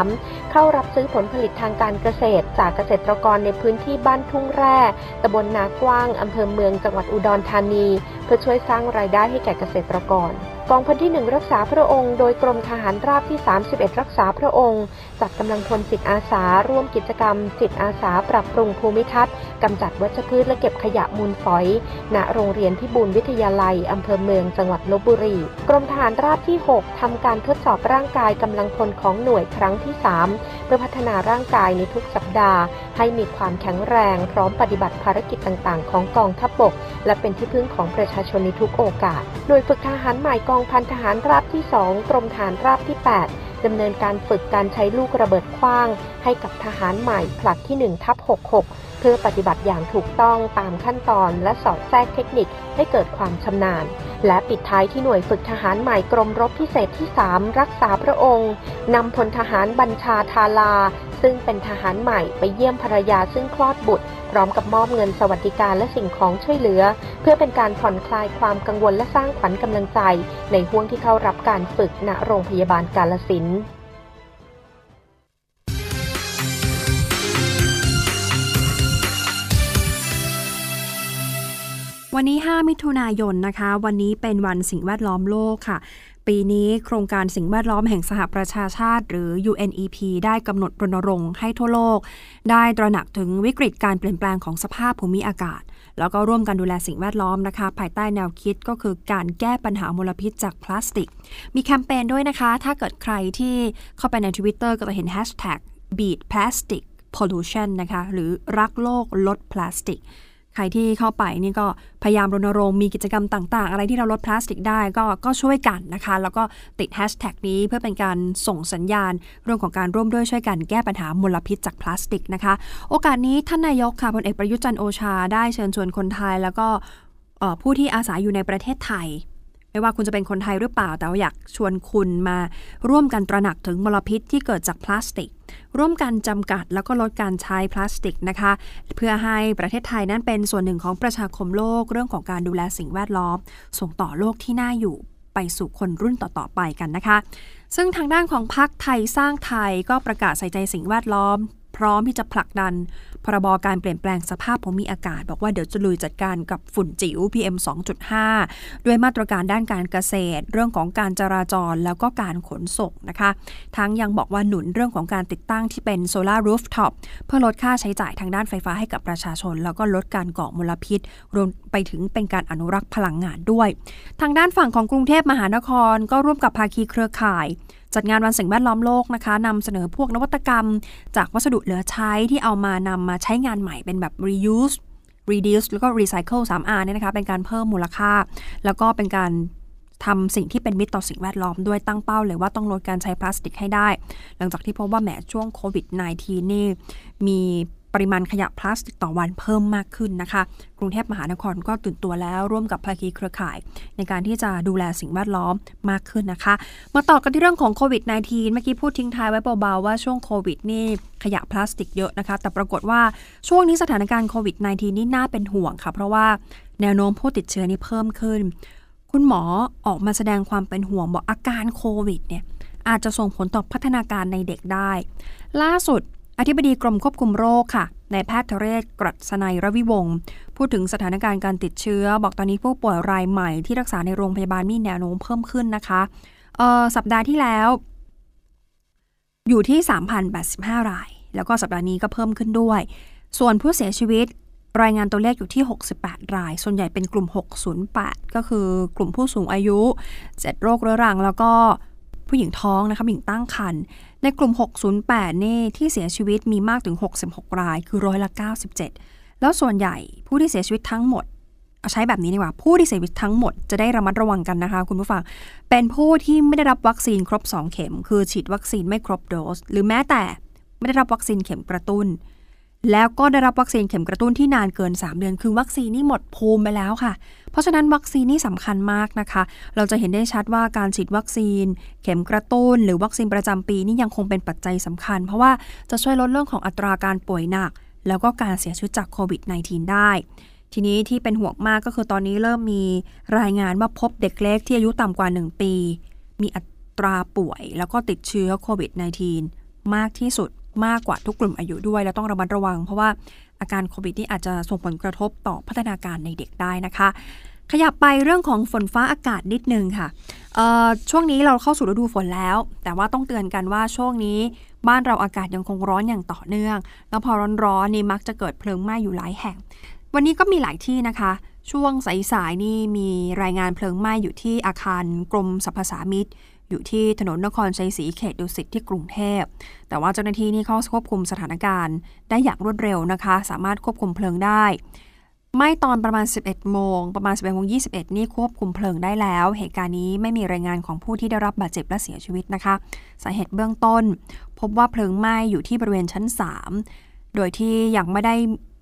13 เข้ารับซื้อผลผลิตทางการเกษตร จากเกษตรกรในพื้นที่บ้านทุ่งแร่ตำบลนากว้างอำเภอเมืองจังหวัดอุดรธานี เพื่อช่วยสร้างรายได้ให้แก่เกษตรกร กองพันที่ 1 รักษาพระองค์ โดยกรมทหารราบที่ 31 รักษาพระองค์จัดกำลังพลจิตอาสา ร่วมกิจกรรม จิตอาสาปรับปรุงภูมิทัศน์กำจัดวัชพืชและเก็บขยะมูลฝอย ณ โรงเรียนพิบูลวิทยาลัยอำเภอเมืองจังหวัดลบบุรี กรมทหารราบที่ 6 ทำการทดสอบร่างกายกำลังพลของหน่วยครั้งที่ 3 เพื่อพัฒนาร่างกายในทุกสัปดาห์ ให้มีความแข็งแรงพร้อมปฏิบัติภารกิจต่าง ๆ ของกองทัพบก และเป็นที่พึ่งของประชาชนในทุกโอกาส หน่วยฝึกทหารใหม่กองพันทหารราบที่ 2 กรมฐานราบที่ 8 ดำเนินการฝึกการใช้ลูกระเบิดคว้าง ให้กับทหารใหม่ผลัดที่1ทับ66 พื่อปฏิบัติอย่างถูกต้องตามขั้นตอนและสอดแทรกเทคนิคให้เกิดความชำนาญ และปิดท้ายที่หน่วยฝึกทหารใหม่กรมรบพิเศษที่ 3 รักษาพระองค์นำพลทหารบัญชาทาลา ซึ่งเป็นทหารใหม่ไปเยี่ยมภรรยาซึ่งคลอดบุตร พร้อมกับมอบเงินสวัสดิการและสิ่งของช่วยเหลือ เพื่อเป็นการผ่อนคลายความกังวลและสร้างขวัญกำลังใจ ในห่วงที่เข้ารับการฝึกณโรงพยาบาลกาลสินธุ์ วันนี้ 5 มิถุนายนนะคะ วันนี้เป็นวันสิ่งแวดล้อมโลกค่ะ ปีนี้โครงการสิ่งแวดล้อมแห่งสหประชาชาติ หรือ UNEP ได้กำหนดรณรงค์ให้ทั่วโลก ได้ตระหนักถึงวิกฤตการเปลี่ยนแปลงของสภาพภูมิอากาศ แล้วก็ร่วมกันดูแลสิ่งแวดล้อมนะคะ ภายใต้แนวคิดก็คือการแก้ปัญหามลพิษจากพลาสติก มีแคมเปญด้วยนะคะ ถ้าเกิดใครที่เข้าไปใน Twitter ก็จะเห็น Hashtag beat plastic pollution นะคะ หรือรักโลกลดพลาสติก ใครที่เข้าไปนี่ก็พยายามรณรงค์มีกิจกรรมต่าง ๆ อะไรที่เราลดพลาสติกได้ก็ก็ช่วยกันนะคะ แล้วก็ติดแฮชแท็กนี้เพื่อเป็นการส่งสัญญาณ เรื่องของการร่วมด้วยช่วยกันแก้ปัญหามลพิษจากพลาสติกนะคะ โอกาสนี้ท่านนายกค่ะพลเอกประยุทธ์จันโอชาได้เชิญชวนคนไทย แล้วก็ผู้ที่อาศัยอยู่ในประเทศไทย ไม่ว่าคุณจะเป็นคนไทยหรือเปล่า แต่ว่าอยากชวนคุณมาร่วมกันตระหนักถึงมลพิษที่เกิดจากพลาสติก ร่วมกันจำกัดแล้วก็ลดการใช้พลาสติกนะคะ เพื่อให้ประเทศไทยนั้นเป็นส่วนหนึ่งของประชาคมโลกเรื่องของการดูแลสิ่งแวดล้อม ส่งต่อโลกที่น่าอยู่ไปสู่คนรุ่นต่อ ๆ ไปกันนะคะ ซึ่งทางด้านของพรรคไทยสร้างไทยก็ประกาศใส่ใจสิ่งแวดล้อม พร้อมที่จะผลักดัน พรบการเปลี่ยนแปลงสภาพภูมิอากาศ บอกว่าเดี๋ยวจะลุยจัดการกับฝุ่นจิ๋ว PM 2.5 ด้วยมาตรการด้านการเกษตร เรื่องของการจราจรแล้วก็การขนส่งนะคะ ทั้งยังบอกว่าหนุนเรื่องของการติดตั้งที่เป็น solar rooftop เพื่อลดค่าใช้จ่ายทางด้านไฟฟ้าให้กับประชาชน แล้วก็ลดการก่อมลพิษ รวมไปถึงเป็นการอนุรักษ์พลังงานด้วย ทางด้านฝั่งของกรุงเทพมหานครก็ร่วมกับภาคีเครือข่าย จัดงานวันสิ่งแวดล้อมโลกนะคะนำเสนอพวกนวัตกรรม จากวัสดุเหลือใช้ที่เอามานำมาใช้งานใหม่เป็นแบบ reuse reduce แล้วก็ recycle 3R เนี่ยนะคะ เป็นการเพิ่มมูลค่า แล้วก็เป็นการทำสิ่งที่เป็นมิตรต่อสิ่งแวดล้อมด้วยตั้งเป้าเลยว่าต้องลดการใช้พลาสติกให้ได้ หลังจากที่พบว่าแหมช่วงโควิด -19 นี่มี ปริมาณขยะพลาสติกต่อวันเพิ่มมากขึ้นนะคะ กรุงเทพมหานครก็ตื่นตัวแล้วร่วมกับภาคีเครือข่าย ในการที่จะดูแลสิ่งแวดล้อมมากขึ้นนะคะ มาต่อกันที่เรื่องของโควิด -19 เมื่อกี้พูดทิ้งท้ายไว้เบาๆว่าช่วงโควิดนี่ขยะพลาสติกเยอะนะคะ แต่ปรากฏว่าช่วงนี้สถานการณ์โควิด -19 นี่น่าเป็นห่วงค่ะ เพราะว่าแนวโน้มผู้ติดเชื้อนี่เพิ่มขึ้น คุณหมอออกมาแสดงความเป็นห่วงบอกอาการโควิดเนี่ยอาจจะส่งผลต่อพัฒนาการในเด็กได้ ล่าสุด อธิบดีกรมควบคุมโรคค่ะนายแพทย์ทเรศกรัศนัยรวิวงศ์พูดถึงสถานการณ์การติดเชื้อ บอกตอนนี้ผู้ป่วยรายใหม่ที่รักษาในโรงพยาบาลมีแนวโน้มเพิ่มขึ้นนะคะสัปดาห์ที่แล้ว อยู่ที่ 3,085 ราย แล้วก็สัปดาห์นี้ก็เพิ่มขึ้นด้วย ส่วนผู้เสียชีวิตรายงานตัวเลขอยู่ที่ 68 ราย ส่วนใหญ่เป็นกลุ่ม 608 ก็คือกลุ่มผู้สูงอายุ 7 โรคเรื้อรัง แล้วก็ ผู้หญิงท้องนะคะผู้หญิงตั้งครรภ์ในกลุ่ม 608นี่ที่เสียชีวิตมีมากถึง 66 รายคือร้อยละ 97 แล้วส่วนใหญ่ผู้ที่เสียชีวิตทั้งหมดเอาใช้แบบนี้ดีกว่าผู้ที่เสียชีวิตทั้งหมดจะได้ระมัดระวังกันนะคะ คุณผู้ฟัง เป็นผู้ที่ไม่ได้รับวัคซีนครบ 2 เข็ม คือฉีดวัคซีนไม่ครบโดส หรือแม้แต่ไม่ได้รับวัคซีนเข็มกระตุ้น แล้วก็ได้รับวัคซีนเข็มกระตุ้นที่นานเกิน 3 เดือน คือวัคซีนนี่หมดภูมิไปแล้วค่ะ เพราะฉะนั้นวัคซีนนี่สำคัญมากนะคะ เราจะเห็นได้ชัดว่าการฉีดวัคซีน เข็มกระตุ้น หรือวัคซีนประจำปีนี่ยังคงเป็นปัจจัยสำคัญ เพราะว่าจะช่วยลดเรื่องของอัตราการป่วยหนัก แล้วก็การเสียชีวิตจากโควิด -19 ได้ทีนี้ที่เป็นห่วงมากก็คือตอนนี้เริ่มมีรายงานว่าพบเด็กเล็กที่อายุต่ำกว่า 1 ปี มีอัตราป่วยแล้วก็ติดเชื้อโควิด -19 มากที่สุด มากกว่าทุกกลุ่มอายุด้วย แล้วต้องระมัดระวัง เพราะว่าอาการโควิดนี่อาจจะส่งผลกระทบต่อพัฒนาการในเด็กได้นะคะ ขยับไปเรื่องของฝนฟ้าอากาศนิดนึงค่ะช่วงนี้เราเข้าสู่ฤดูฝนแล้ว แต่ว่าต้องเตือนกันว่าช่วงนี้บ้านเราอากาศยังคงร้อนอย่างต่อเนื่อง แล้วพอร้อนๆนี่มักจะเกิดเพลิงไหม้อยู่หลายแห่ง วันนี้ก็มีหลายที่นะคะ ช่วงสายๆนี่มีรายงานเพลิงไหม้อยู่ที่อาคารกรมสรรพสามิต อยู่ที่ถนนนครชัยศรีเขตดุสิตที่กรุงเทพ แต่ว่าเจ้าหน้าที่นี่เขาควบคุมสถานการณ์ ได้อย่างรวดเร็วนะคะ สามารถควบคุมเพลิงได้ ไม่ตอนประมาณ 11 โมง ประมาณ 11โมง21 นี่ควบคุมเพลิงได้แล้ว เหตุการณ์นี้ไม่มีรายงานของผู้ที่ได้รับบาดเจ็บและเสียชีวิตนะคะ สาเหตุเบื้องต้น พบว่าเพลิงไหม้อยู่ที่บริเวณชั้น 3 โดยที่ยังไม่ได้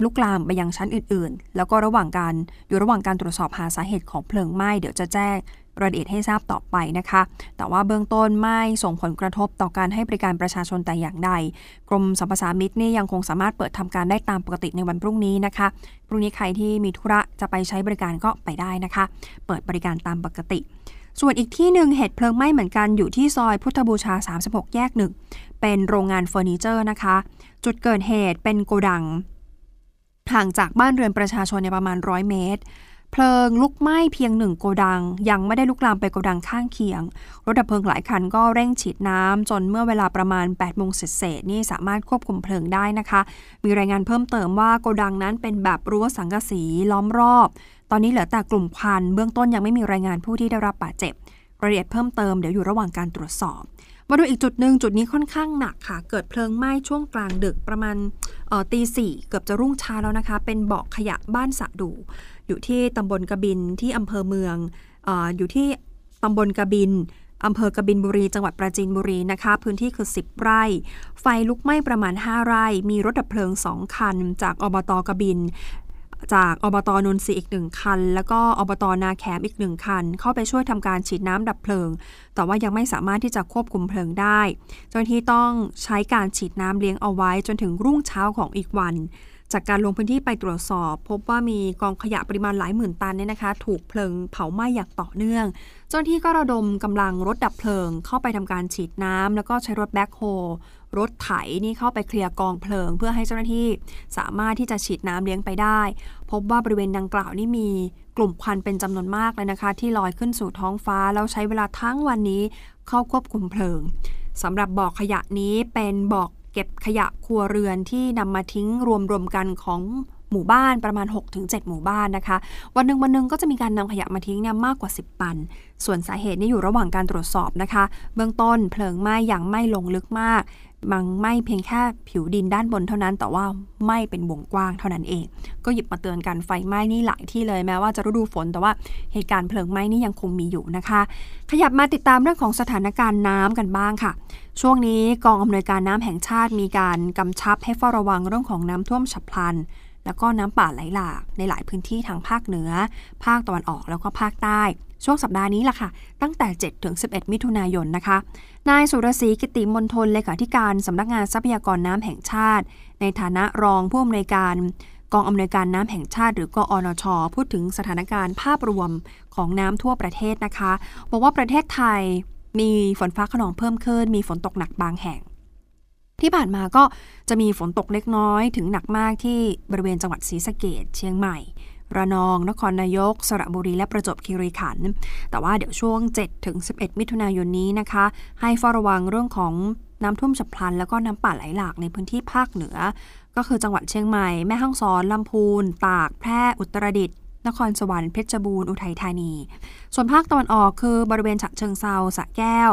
ลุกลามไปยังชั้นอื่น ๆ แล้วก็ระหว่างการอยู่ระหว่างการตรวจสอบหาสาเหตุของเพลิงไหม้ เดี๋ยวจะแจ้ง รายละเอียดให้ทราบต่อไปนะคะ แต่ว่าเบื้องต้นไม่ส่งผลกระทบต่อการให้บริการประชาชนแต่อย่างใด กรมสรรพสามิตนี่ยังคงสามารถเปิดทำการได้ตามปกติในวันพรุ่งนี้นะคะ พรุ่งนี้ใครที่มีธุระจะไปใช้บริการก็ไปได้นะคะ เปิดบริการตามปกติ ส่วนอีกที่หนึ่งเหตุเพลิงไหม้เหมือนกันอยู่ที่ซอยพุทธบูชา 36 แยกหนึ่งเป็นโรงงานเฟอร์นิเจอร์นะคะ จุดเกิดเหตุเป็นโกดังห่างจากบ้านเรือนประชาชนในประมาณ 100 เมตร เพลิงลุกไหม้เพียงหนึ่งโกดัง ยังไม่ได้ลุกลามไปโกดังข้างเคียง รถดับเพลิงหลายคันก็เร่งฉีดน้ำจนเมื่อเวลาประมาณ8โมงเศษนี่สามารถควบคุมเพลิงได้นะคะ มีรายงานเพิ่มเติมว่าโกดังนั้นเป็นแบบรั้วสังกะสีล้อมรอบ ตอนนี้เหลือแต่กลุ่มควันเบื้องต้นยังไม่มีรายงานผู้ที่ได้รับบาดเจ็บรายละเอียดเพิ่มเติมเดี๋ยวอยู่ระหว่างการตรวจสอบมาดูอีกจุดหนึ่งจุดนี้ค่อนข้างหนักค่ะ เกิดเพลิงไหม้ช่วงกลางดึกประมาณตีสี่เกือบจะรุ่งเช้าแล้วนะคะ เป็นบาะขยะบ้านสะดู อยู่ที่ตำบลกบินที่อำเภอเมืองออยู่ที่ตำบลกบินอำเภอกบินบุรี จังหวัดปราจีนบุรีนะคะ พื้นที่คือ 10 ไร่ ไฟลุกไหม้ประมาณ 5 ไร่ มีรถดับเพลิง 2 คัน จากอบตกบิน จากอบตนนทรีอีกหนึ่งคัน แล้วก็อบตนาแขมอีกหนึ่งคัน เข้าไปช่วยทำการฉีดน้ำดับเพลิง แต่ว่ายังไม่สามารถที่จะควบคุมเพลิงได้เจ้าหน้าที่ต้องใช้การฉีดน้ำเลี้ยงเอาไว้จนถึงรุ่งเช้าของอีกวัน จากการลงพื้นที่ไปตรวจสอบ พบว่ามีกองขยะปริมาณหลายหมื่นตันเนี่ยนะคะ ถูกเพลิงเผาไหม้อย่างต่อเนื่อง เจ้าหน้าที่ก็ระดมกำลังรถดับเพลิง เข้าไปทำการฉีดน้ำแล้วก็ใช้รถแบ็คโฮรถไถนี่เข้าไปเคลียร์กองเพลิง เพื่อให้เจ้าหน้าที่สามารถที่จะฉีดน้ำเลี้ยงไปได้ พบว่าบริเวณดังกล่าวนี่มีกลุ่มควันเป็นจำนวนมากเลยนะคะ ที่ลอยขึ้นสู่ท้องฟ้าแล้วใช้เวลาทั้งวันนี้เข้าควบคุมเพลิงสำหรับบ่อขยะนี้เป็นบ่อ เก็บขยะครัวเรือนที่นำมาทิ้งรวมๆกันของหมู่บ้านประมาณ 6-7 หมู่บ้านนะคะ วันหนึ่งวันหนึ่งก็จะมีการนำขยะมาทิ้งเนี่ยมากกว่า 10 ตัน ส่วนสาเหตุนี่อยู่ระหว่างการตรวจสอบนะคะ เบื้องต้นเพลิงไหม้อย่างไม่ลงลึกมาก มังไหม้เพียงแค่ผิวดินด้านบนเท่านั้น แต่ว่าไหม้เป็นวงกว้างเท่านั้นเอง ก็หยิบมาเตือนกันไฟไหม้นี่หลายที่เลยแม้ว่าจะฤดูฝนแต่ว่าเหตุการณ์เพลิงไหม้นี่ยังคงมีอยู่นะคะ ขยับมาติดตามเรื่องของสถานการณ์น้ำกันบ้างค่ะ ช่วงนี้กองอำนวยการน้ำแห่งชาติมีการกำชับให้เฝ้าระวังเรื่องของน้ำท่วมฉับพลัน แล้วก็น้ำป่าไหลหลากในหลายพื้นที่ทางภาคเหนือ ภาคตะวันออกแล้วก็ภาคใต้ ช่วงสัปดาห์นี้ล่ะค่ะ ตั้งแต่ 7 ถึง 11 มิถุนายนนะคะ นายสุรศรีกิติมนทนเลขาธิการสำนักงานทรัพยากรน้ำแห่งชาติ ในฐานะรองผู้อำนวยการกองอำนวยการน้ำแห่งชาติ หรือกอนช พูดถึงสถานการณ์ภาพรวมของน้ำทั่วประเทศนะคะ บอกว่าประเทศไทยมีฝนฟ้าขนองเพิ่มขึ้น มีฝนตกหนักบางแห่ง ที่ผ่านมาก็จะมีฝนตกเล็กน้อย ถึงหนักมากที่บริเวณจังหวัดศรีสะเกดเชียงใหม่ ระนอง นครนายก สระบุรีและประจวบคีรีขันธ์แต่ว่าเดี๋ยวช่วง7ถึง11 มิถุนายนนี้นะคะ ให้เฝ้าระวังเรื่องของน้ำท่วมฉับพลัน แล้วก็น้ำป่าไหลหลากในพื้นที่ภาคเหนือ ก็คือจังหวัดเชียงใหม่ แม่ฮ่องสอน ลำพูน ตาก แพร่ อุตรดิตถ์ นครสวรรค์ เพชรบูรณ์ อุทัยธานี ส่วนภาคตะวันออกคือบริเวณฉะเชิงเซาสระแก้ว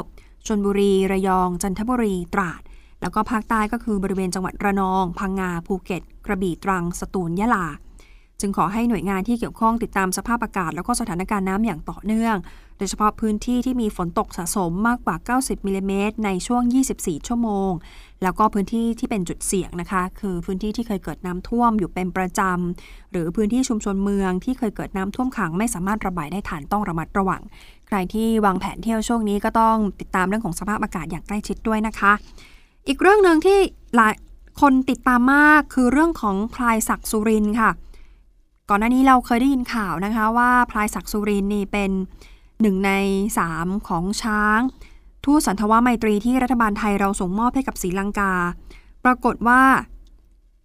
ชลบุรี ระยอง จันทบุรี ตราด แล้วก็ภาคใต้ก็คือบริเวณจังหวัดระนอง พังงา ภูเก็ต กระบี่ ตรัง สตูล ยะลา จึงขอให้หน่วยงานที่เกี่ยวข้องติดตามสภาพอากาศ แล้วก็สถานการณ์น้ำอย่างต่อเนื่อง โดยเฉพาะพื้นที่ที่มีฝนตกสะสมมากกว่า 90มิลลิเมตรในช่วง 24 ชั่วโมง แล้วก็พื้นที่ที่เป็นจุดเสี่ยงนะคะ คือพื้นที่ที่เคยเกิดน้ำท่วมอยู่เป็นประจำหรือพื้นที่ชุมชนเมืองที่เคยเกิดน้ำท่วมขังไม่สามารถระบายได้ทันต้องระมัดระวัง ใครที่วางแผนเที่ยวช่วงนี้ก็ต้องติดตามเรื่องของสภาพอากาศอย่างใกล้ชิดด้วยนะคะ อีกเรื่องหนึ่งที่หลายคนติดตามมากคือเรื่องของพลายศักสุรินค่ะ ก่อนหน้านี้เราเคยได้ยินข่าวนะคะว่าพลายศักดิ์สุรินนี่เป็นหนึ่งในสามของช้าง ทูตสันทวไมตรีที่รัฐบาลไทยเราส่งมอบให้กับศรีลังกา ปรากฏว่า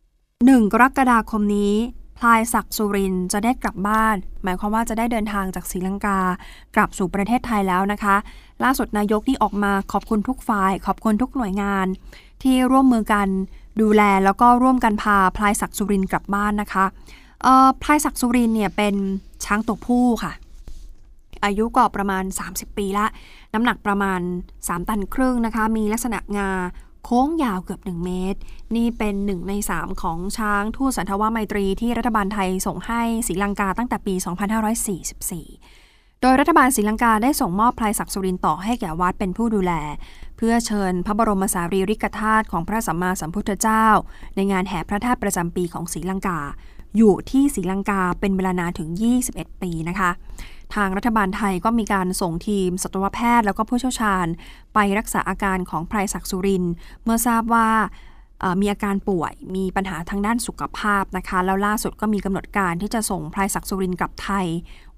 1 กรกฎาคมนี้พลายศักดิ์สุรินจะได้กลับบ้าน หมายความว่าจะได้เดินทางจากศรีลังกากลับสู่ประเทศไทยแล้วนะคะ ล่าสุดนายกนี่ออกมาขอบคุณทุกฝ่าย ขอบคุณทุกหน่วยงาน ที่ร่วมมือกันดูแลแล้วก็ร่วมกันพาพลายศักดิ์สุรินกลับบ้านนะคะ พลายศักดิ์สุรินเนี่ยเป็นช้างตัวผู้ค่ะ อายุก็ประมาณ 30 ปีละ น้ำหนักประมาณ 3 ตันครึ่งนะคะ มีลักษณะงาโค้งยาวเกือบ 1 เมตร นี่เป็นหนึ่งใน 3 ของช้างทูตสันทวไมตรีที่รัฐบาลไทยส่งให้ศรีลังกาตั้งแต่ปี 2544 โดยรัฐบาลศรีลังกาได้ส่งมอบพลายศักดิ์สุรินต่อให้แก่วัดเป็นผู้ดูแล เพื่อเชิญพระบรมสารีริกธาตุของพระสัมมาสัมพุทธเจ้า ในงานแห่พระธาตุประจำปีของศรีลังกา อยู่ที่ศรีลังกาเป็นเวลานานถึง 21 ปีนะคะ ทางรัฐบาลไทยก็มีการส่งทีมสัตวแพทย์แล้วก็ผู้เชี่ยวชาญ ไปรักษาอาการของไพรศักดิ์สุริน เมื่อทราบว่า มีอาการป่วย มีปัญหาทางด้านสุขภาพนะคะ แล้วล่าสุดก็มีกำหนดการที่จะส่งพลายศักดิ์สุรินกลับไทย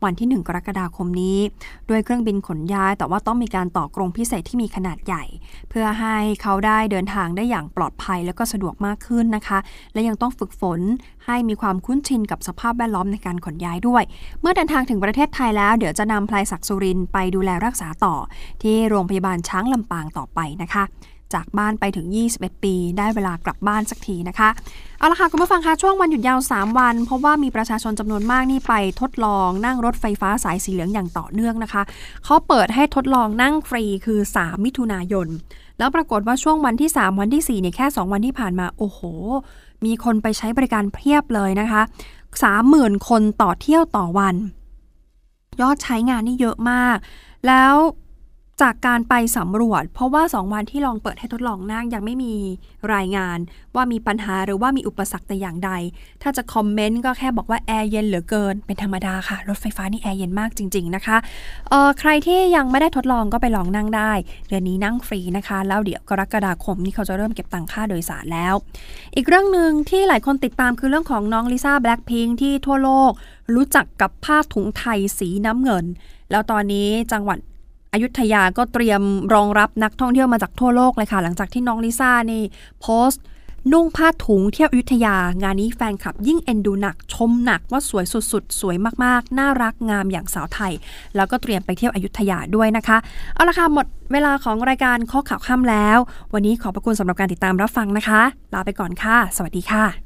วันที่ 1 กรกฎาคมนี้ด้วยเครื่องบินขนย้าย แต่ว่าต้องมีการต่อกรงพิเศษที่มีขนาดใหญ่ เพื่อให้เขาได้เดินทางได้อย่างปลอดภัยและก็สะดวกมากขึ้นนะคะ และยังต้องฝึกฝนให้มีความคุ้นชินกับสภาพแวดล้อมในการขนย้ายด้วย เมื่อเดินทางถึงประเทศไทยแล้ว เดี๋ยวจะนำพลายศักดิ์สุรินไปดูแลรักษาต่อ ที่โรงพยาบาลช้างลำปางต่อไปนะคะ จากบ้านไปถึง 21 ปี ได้เวลากลับบ้านสักทีนะคะ เอาละค่ะ คุณผู้ฟังคะช่วงวันหยุดยาว 3 วัน เพราะว่ามีประชาชนจำนวนมากนี่ไปทดลองนั่งรถไฟฟ้าสายสีเหลืองอย่างต่อเนื่องนะคะเขาเปิดให้ทดลองนั่งฟรีคือ 3 มิถุนายน แล้วปรากฏว่าช่วงวันที่ 3 วันที่ 4 เนี่ยแค่ 2 วันที่ผ่านมาโอ้โห มีคนไปใช้บริการเพียบเลยนะคะ30,000 คนต่อเที่ยวต่อวัน ยอดใช้งานนี่เยอะมาก แล้ว จากการไปสำรวจ เพราะว่า 2 วันที่ลองเปิดให้ทดลองนั่งยังไม่มีรายงานว่ามีปัญหาหรือว่ามีอุปสรรคแต่อย่างใด ถ้าจะคอมเมนต์ก็แค่บอกว่าแอร์เย็นเหลือเกิน เป็นธรรมดาค่ะ รถไฟฟ้านี่แอร์เย็นมากจริง ๆนะคะเออใครที่ยังไม่ได้ทดลองก็ไปลองนั่งได้ เดือนนี้นั่งฟรีนะคะ แล้วเดี๋ยวกรกฎาคมนี่เขาจะเริ่มเก็บตังค่าโดยสารแล้ว อีกเรื่องหนึ่งที่หลายคนติดตามคือเรื่องของน้องลิซ่าแบล็คพิงที่ทั่วโลก รู้จักกับผ้าถุงไทยสีน้ำเงิน แล้วตอนนี้จังหวัด อยุธยาก็เตรียมรองรับนักท่องเที่ยวมาจากทั่วโลกเลยค่ะ หลังจากที่น้องลิซ่านี่โพสต์ นุ่งผ้าถุงเที่ยวอยุธยา งานนี้แฟนคลับยิ่งเอ็นดูหนักชมหนักว่าสวยสุดๆ สวยมากๆ น่ารักงามอย่างสาวไทย แล้วก็เตรียมไปเที่ยวอยุธยาด้วยนะคะ เอาละค่ะหมดเวลาของรายการข้อข่าวค่ำแล้ว วันนี้ขอบพระคุณสำหรับการติดตามรับฟังนะคะ ลาไปก่อนค่ะ สวัสดีค่ะ